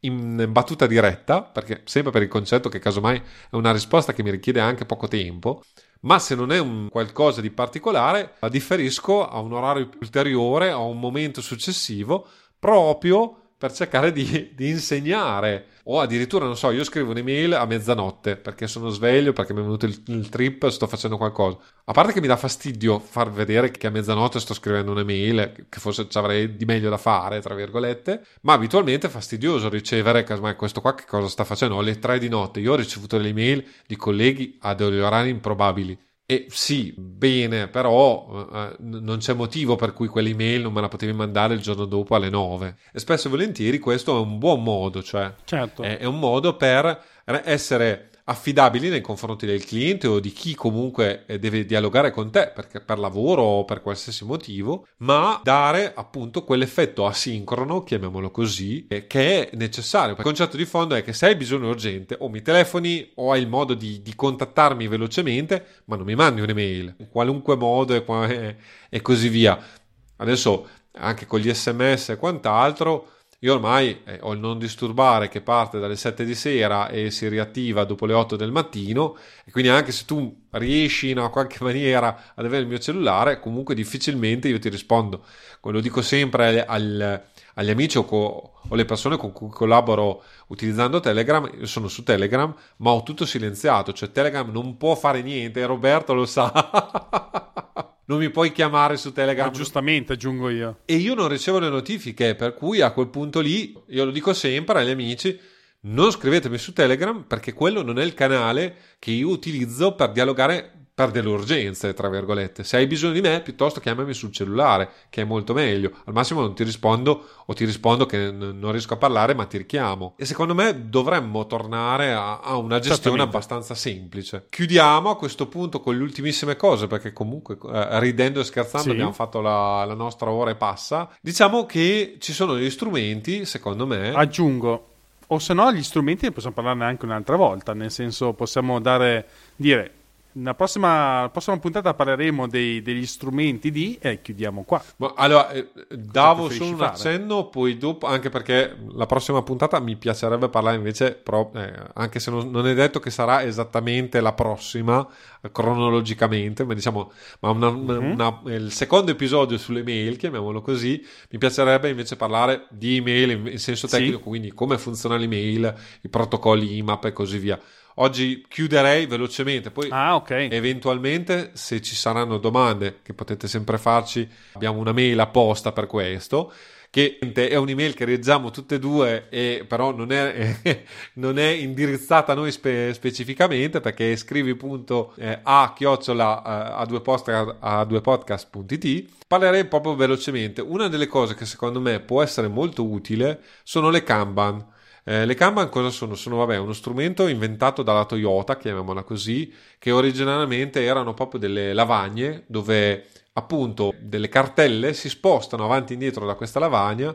in battuta diretta, perché sempre per il concetto che casomai è una risposta che mi richiede anche poco tempo, ma se non è un qualcosa di particolare, la differisco a un orario ulteriore, a un momento successivo, proprio per cercare di, di, insegnare. O addirittura non so io scrivo un'email a mezzanotte perché sono sveglio perché mi è venuto il, il trip sto facendo qualcosa. A parte che mi dà fastidio far vedere che a mezzanotte sto scrivendo un'email che forse ci avrei di meglio da fare tra virgolette ma abitualmente è fastidioso ricevere casomai questo qua che cosa sta facendo? Alle tre di notte io ho ricevuto delle email di colleghi a degli orari improbabili e sì, bene, però eh, non c'è motivo per cui quell'email non me la potevi mandare il giorno dopo alle 9. E spesso e volentieri questo è un buon modo, cioè certo. è, è un modo per essere affidabili nei confronti del cliente o di chi comunque eh, deve dialogare con te perché per lavoro o per qualsiasi motivo, ma dare appunto quell'effetto asincrono, chiamiamolo così, eh, che è necessario. Il concetto di fondo è che se hai bisogno urgente o mi telefoni o hai il modo di, di contattarmi velocemente, ma non mi mandi un'email, in qualunque modo e, e così via. Adesso anche con gli sms e quant'altro Io ormai eh, ho il non disturbare che parte dalle 7 di sera e si riattiva dopo le 8 del mattino e quindi anche se tu riesci in qualche maniera ad avere il mio cellulare, comunque difficilmente io ti rispondo. Lo dico sempre al, agli amici o, co, o le persone con cui collaboro utilizzando Telegram, io sono su Telegram, ma ho tutto silenziato, cioè Telegram non può fare niente, Roberto lo sa. non mi puoi chiamare su Telegram. Ma giustamente, aggiungo io. E io non ricevo le notifiche, per cui a quel punto lì, io lo dico sempre agli amici, non scrivetemi su Telegram perché quello non è il canale che io utilizzo per dialogare per delle urgenze, tra virgolette. Se hai bisogno di me, piuttosto chiamami sul cellulare, che è molto meglio. Al massimo non ti rispondo o ti rispondo che n- non riesco a parlare, ma ti richiamo. E secondo me dovremmo tornare a, a una gestione abbastanza semplice. Chiudiamo a questo punto con le ultimissime cose, perché comunque eh, ridendo e scherzando sì. abbiamo fatto la, la nostra ora e passa. Diciamo che ci sono degli strumenti, secondo me. Aggiungo o se no gli strumenti ne possiamo parlarne anche un'altra volta, nel senso possiamo dare, dire nella prossima, prossima, puntata parleremo dei, degli strumenti di e chiudiamo qua. Ma allora, eh, davo solo un fare? accenno, poi dopo, anche perché la prossima puntata mi piacerebbe parlare invece, pro, eh, anche se non, non, è detto che sarà esattamente la prossima eh, cronologicamente, ma diciamo, ma una, mm-hmm. una, il secondo episodio sulle mail, chiamiamolo così, mi piacerebbe invece parlare di email in, in senso tecnico, sì. quindi come funziona l'email, i protocolli IMAP e così via. Oggi chiuderei velocemente, poi ah, okay. eventualmente se ci saranno domande che potete sempre farci, abbiamo una mail apposta per questo che è un'email che reggiamo tutte e due, e però non è, non è indirizzata a noi spe- specificamente perché scrivi.a eh, chiocciola eh, a due, post, a due podcast.it. Parlerei proprio velocemente. Una delle cose che secondo me può essere molto utile sono le Kanban. Eh, le Kanban cosa sono? Sono vabbè, uno strumento inventato dalla Toyota, chiamiamola così, che originariamente erano proprio delle lavagne dove appunto delle cartelle si spostano avanti e indietro da questa lavagna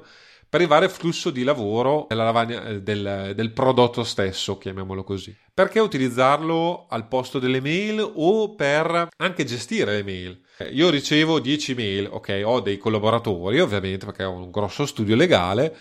per arrivare al flusso di lavoro della lavagna, eh, del, del, prodotto stesso, chiamiamolo così. Perché utilizzarlo al posto delle mail o per anche gestire le mail? Eh, io ricevo 10 mail, ok, ho dei collaboratori ovviamente perché ho un grosso studio legale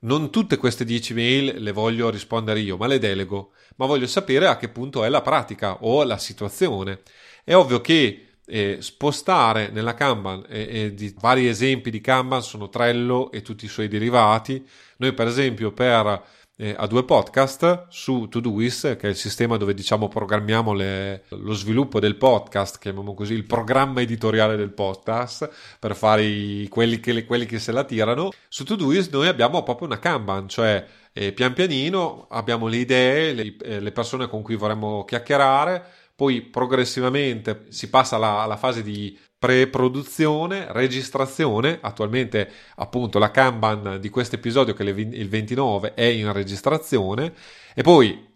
non tutte queste 10 mail le voglio rispondere io, ma le delego, ma voglio sapere a che punto è la pratica o la situazione. È ovvio che eh, spostare nella Kanban e, e di vari esempi di Kanban sono Trello e tutti i suoi derivati. Noi, per esempio, per eh, a due podcast su Todoist, che è il sistema dove diciamo programmiamo le, lo sviluppo del podcast, chiamiamo così il programma editoriale del podcast, per fare i, quelli, che, quelli che se la tirano. Su Todoist noi abbiamo proprio una Kanban, cioè eh, pian pianino abbiamo le idee, le, eh, le persone con cui vorremmo chiacchierare, poi progressivamente si passa alla, alla fase di pre-produzione, registrazione, attualmente appunto la Kanban di questo episodio che è il 29 è in registrazione e poi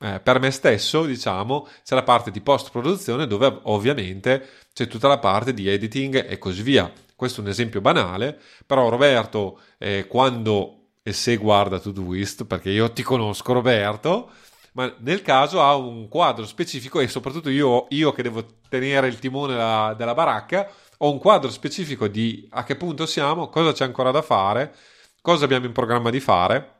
eh, per me stesso diciamo c'è la parte di post-produzione dove ovviamente c'è tutta la parte di editing e così via. Questo è un esempio banale, però Roberto eh, quando e se guarda Todoist, perché io ti conosco Roberto, ma nel caso ha un quadro specifico e soprattutto io, io che devo tenere il timone della, della baracca, ho un quadro specifico di a che punto siamo, cosa c'è ancora da fare, cosa abbiamo in programma di fare.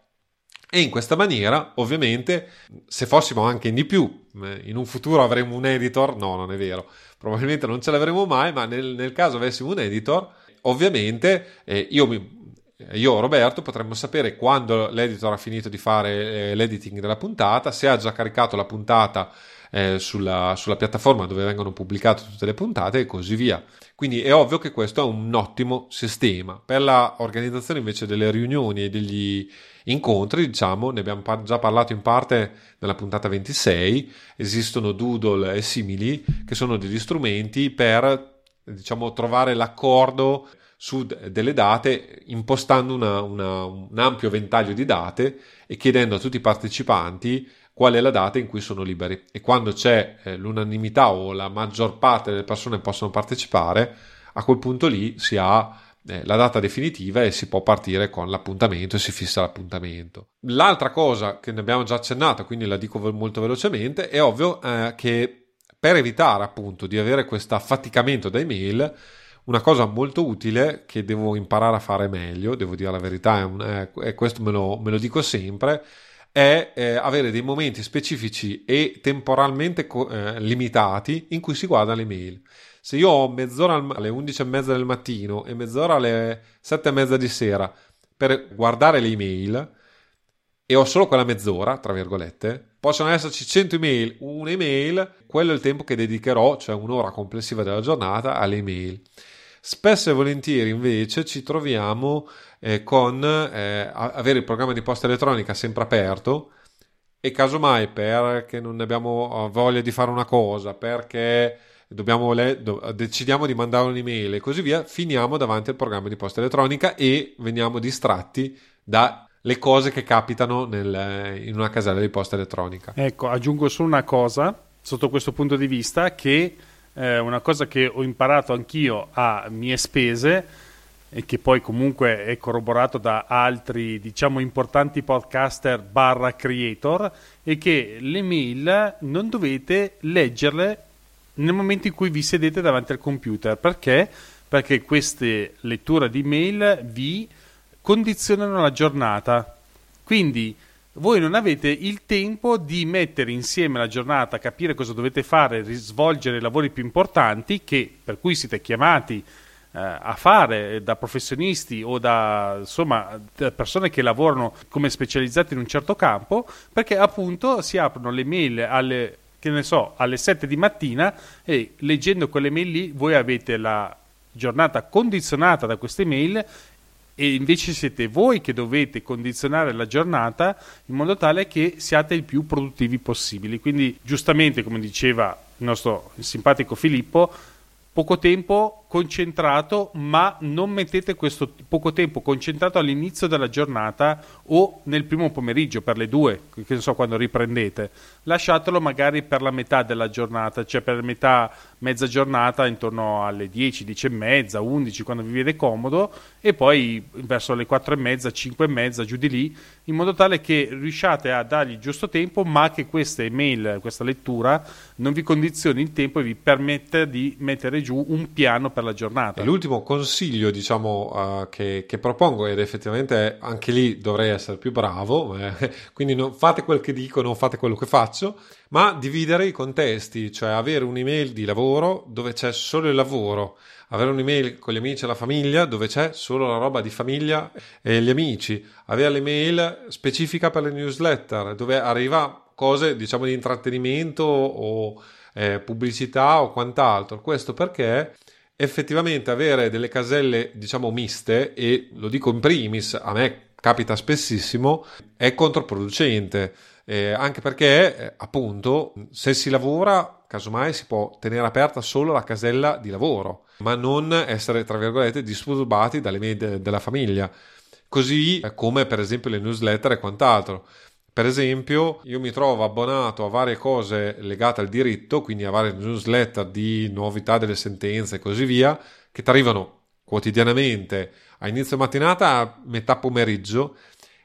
E in questa maniera, ovviamente, se fossimo anche in di più, eh, in un futuro avremo un editor, no, non è vero, probabilmente non ce l'avremo mai, ma nel, nel caso avessimo un editor, ovviamente eh, io mi, io o Roberto potremmo sapere quando l'editor ha finito di fare eh, l'editing della puntata, se ha già caricato la puntata eh, sulla, sulla, piattaforma dove vengono pubblicate tutte le puntate e così via. Quindi è ovvio che questo è un ottimo sistema. Per l'organizzazione invece delle riunioni e degli incontri, diciamo, ne abbiamo già parlato in parte nella puntata 26, esistono Doodle e simili che sono degli strumenti per diciamo trovare l'accordo su delle date impostando una, una, un ampio ventaglio di date e chiedendo a tutti i partecipanti qual è la data in cui sono liberi e quando c'è eh, l'unanimità o la maggior parte delle persone possono partecipare a quel punto lì si ha eh, la data definitiva e si può partire con l'appuntamento e si fissa l'appuntamento. L'altra cosa che ne abbiamo già accennato, quindi la dico molto velocemente, è ovvio eh, che per evitare appunto di avere questo affaticamento dai mail una cosa molto utile che devo imparare a fare meglio, devo dire la verità, e questo me lo, me lo, dico sempre, è eh, avere dei momenti specifici e temporalmente co- eh, limitati in cui si guarda le mail. Se io ho mezz'ora alle 11 e mezza del mattino e mezz'ora alle 7 e mezza di sera per guardare le email e ho solo quella mezz'ora, tra virgolette, possono esserci 100 email, un'email, quello è il tempo che dedicherò, cioè un'ora complessiva della giornata, alle email. Spesso e volentieri invece ci troviamo eh, con eh, avere il programma di posta elettronica sempre aperto e casomai perché non abbiamo voglia di fare una cosa, perché le- do- decidiamo di mandare un'email e così via, finiamo davanti al programma di posta elettronica e veniamo distratti da le cose che capitano nel, in una casella di posta elettronica. Ecco, aggiungo solo una cosa sotto questo punto di vista che eh, una cosa che ho imparato anch'io a mie spese e che poi comunque è corroborato da altri diciamo importanti podcaster barra creator è che le mail non dovete leggerle nel momento in cui vi sedete davanti al computer perché? Perché queste letture di mail vi condizionano la giornata. Quindi voi non avete il tempo di mettere insieme la giornata, capire cosa dovete fare, svolgere i lavori più importanti che, per cui siete chiamati eh, a fare da professionisti o da, insomma, da persone che lavorano come specializzati in un certo campo, perché appunto si aprono le mail alle, so, alle 7 di mattina e leggendo quelle mail lì voi avete la giornata condizionata da queste mail e invece siete voi che dovete condizionare la giornata in modo tale che siate il più produttivi possibili. Quindi, giustamente, come diceva il nostro simpatico Filippo, poco tempo concentrato, ma non mettete questo poco tempo concentrato all'inizio della giornata o nel primo pomeriggio per le due, che ne so quando riprendete. Lasciatelo magari per la metà della giornata, cioè per metà mezza giornata intorno alle 10, 10 e mezza, 11 quando vi viene comodo e poi verso le 4 e mezza, 5 e mezza giù di lì in modo tale che riusciate a dargli il giusto tempo ma che questa email, questa lettura non vi condizioni il tempo e vi permetta di mettere giù un piano per la giornata. E l'ultimo consiglio diciamo uh, che, che, propongo ed effettivamente anche lì dovrei essere più bravo, eh, quindi non fate quel che dico, non fate quello che faccio ma dividere i contesti, cioè avere un'email di lavoro dove c'è solo il lavoro, avere un'email con gli amici e la famiglia dove c'è solo la roba di famiglia e gli amici, avere l'email specifica per le newsletter dove arriva cose diciamo di intrattenimento o eh, pubblicità o quant'altro. Questo perché effettivamente avere delle caselle diciamo miste e lo dico in primis a me capita spessissimo è controproducente. Eh, anche perché eh, appunto se si lavora casomai si può tenere aperta solo la casella di lavoro ma non essere tra virgolette disturbati dalle medie della famiglia. Così eh, come per esempio le newsletter e quant'altro per esempio, io mi trovo abbonato a varie cose legate al diritto, quindi a varie newsletter di novità delle sentenze e così via, che ti arrivano quotidianamente a inizio mattinata, a metà pomeriggio,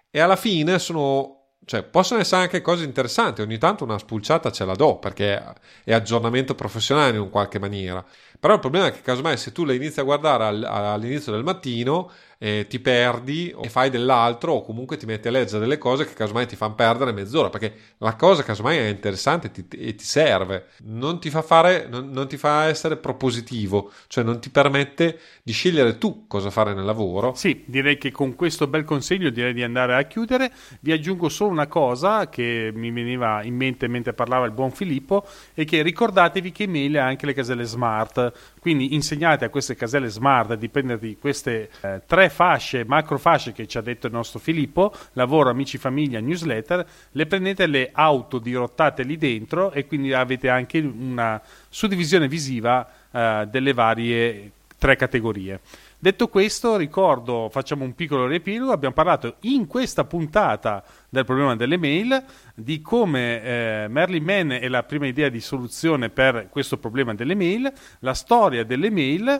e alla fine sono cioè, possono essere anche cose interessanti, ogni tanto una spulciata ce la do perché è aggiornamento professionale in qualche maniera. Però il problema è che casomai se tu le inizi a guardare all'inizio del mattino eh, ti perdi e fai dell'altro o comunque ti metti a leggere delle cose che casomai ti fanno perdere mezz'ora perché la cosa casomai è interessante ti, e ti serve. Non ti fa fare non, non, ti fa essere propositivo cioè non ti permette di scegliere tu cosa fare nel lavoro. Sì direi che con questo bel consiglio direi di andare a chiudere. Vi aggiungo solo una cosa che mi veniva in mente mentre parlava il buon Filippo e che ricordatevi che email ha anche le caselle smart. Quindi insegnate a queste caselle smart di prendervi queste eh, tre fasce, macro fasce che ci ha detto il nostro Filippo, lavoro, amici, famiglia, newsletter, le prendete, le autodirottate lì dentro e quindi avete anche una suddivisione visiva eh, delle varie tre categorie. Detto questo, ricordo, facciamo un piccolo riepilogo, abbiamo parlato in questa puntata del problema delle mail, di come eh, Merlin Mann è la prima idea di soluzione per questo problema delle mail, la storia delle mail,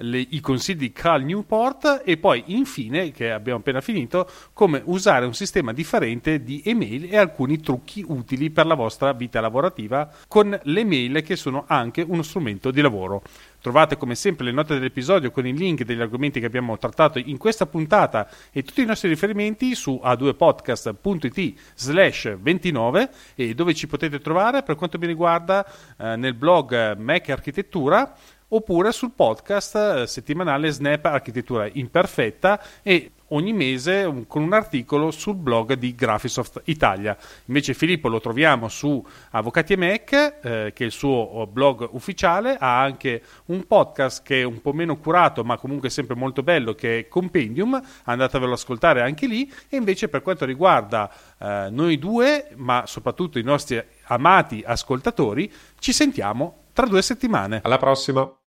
le, i consigli di Carl Newport e poi infine, che abbiamo appena finito, come usare un sistema differente di email e alcuni trucchi utili per la vostra vita lavorativa con le mail che sono anche uno strumento di lavoro. Trovate come sempre le note dell'episodio con i link degli argomenti che abbiamo trattato in questa puntata e tutti i nostri riferimenti su a2podcast.it slash 29 e dove ci potete trovare per quanto mi riguarda eh, nel blog Mac Architettura oppure sul podcast eh, settimanale Snap Architettura Imperfetta e ogni mese con un articolo sul blog di Graphisoft Italia. Invece Filippo lo troviamo su Avvocati e Mac, eh, che è il suo blog ufficiale, ha anche un podcast che è un po' meno curato, ma comunque sempre molto bello, che è Compendium, andatevelo ad ascoltare anche lì, e invece per quanto riguarda eh, noi due, ma soprattutto i nostri amati ascoltatori, ci sentiamo tra due settimane. Alla prossima!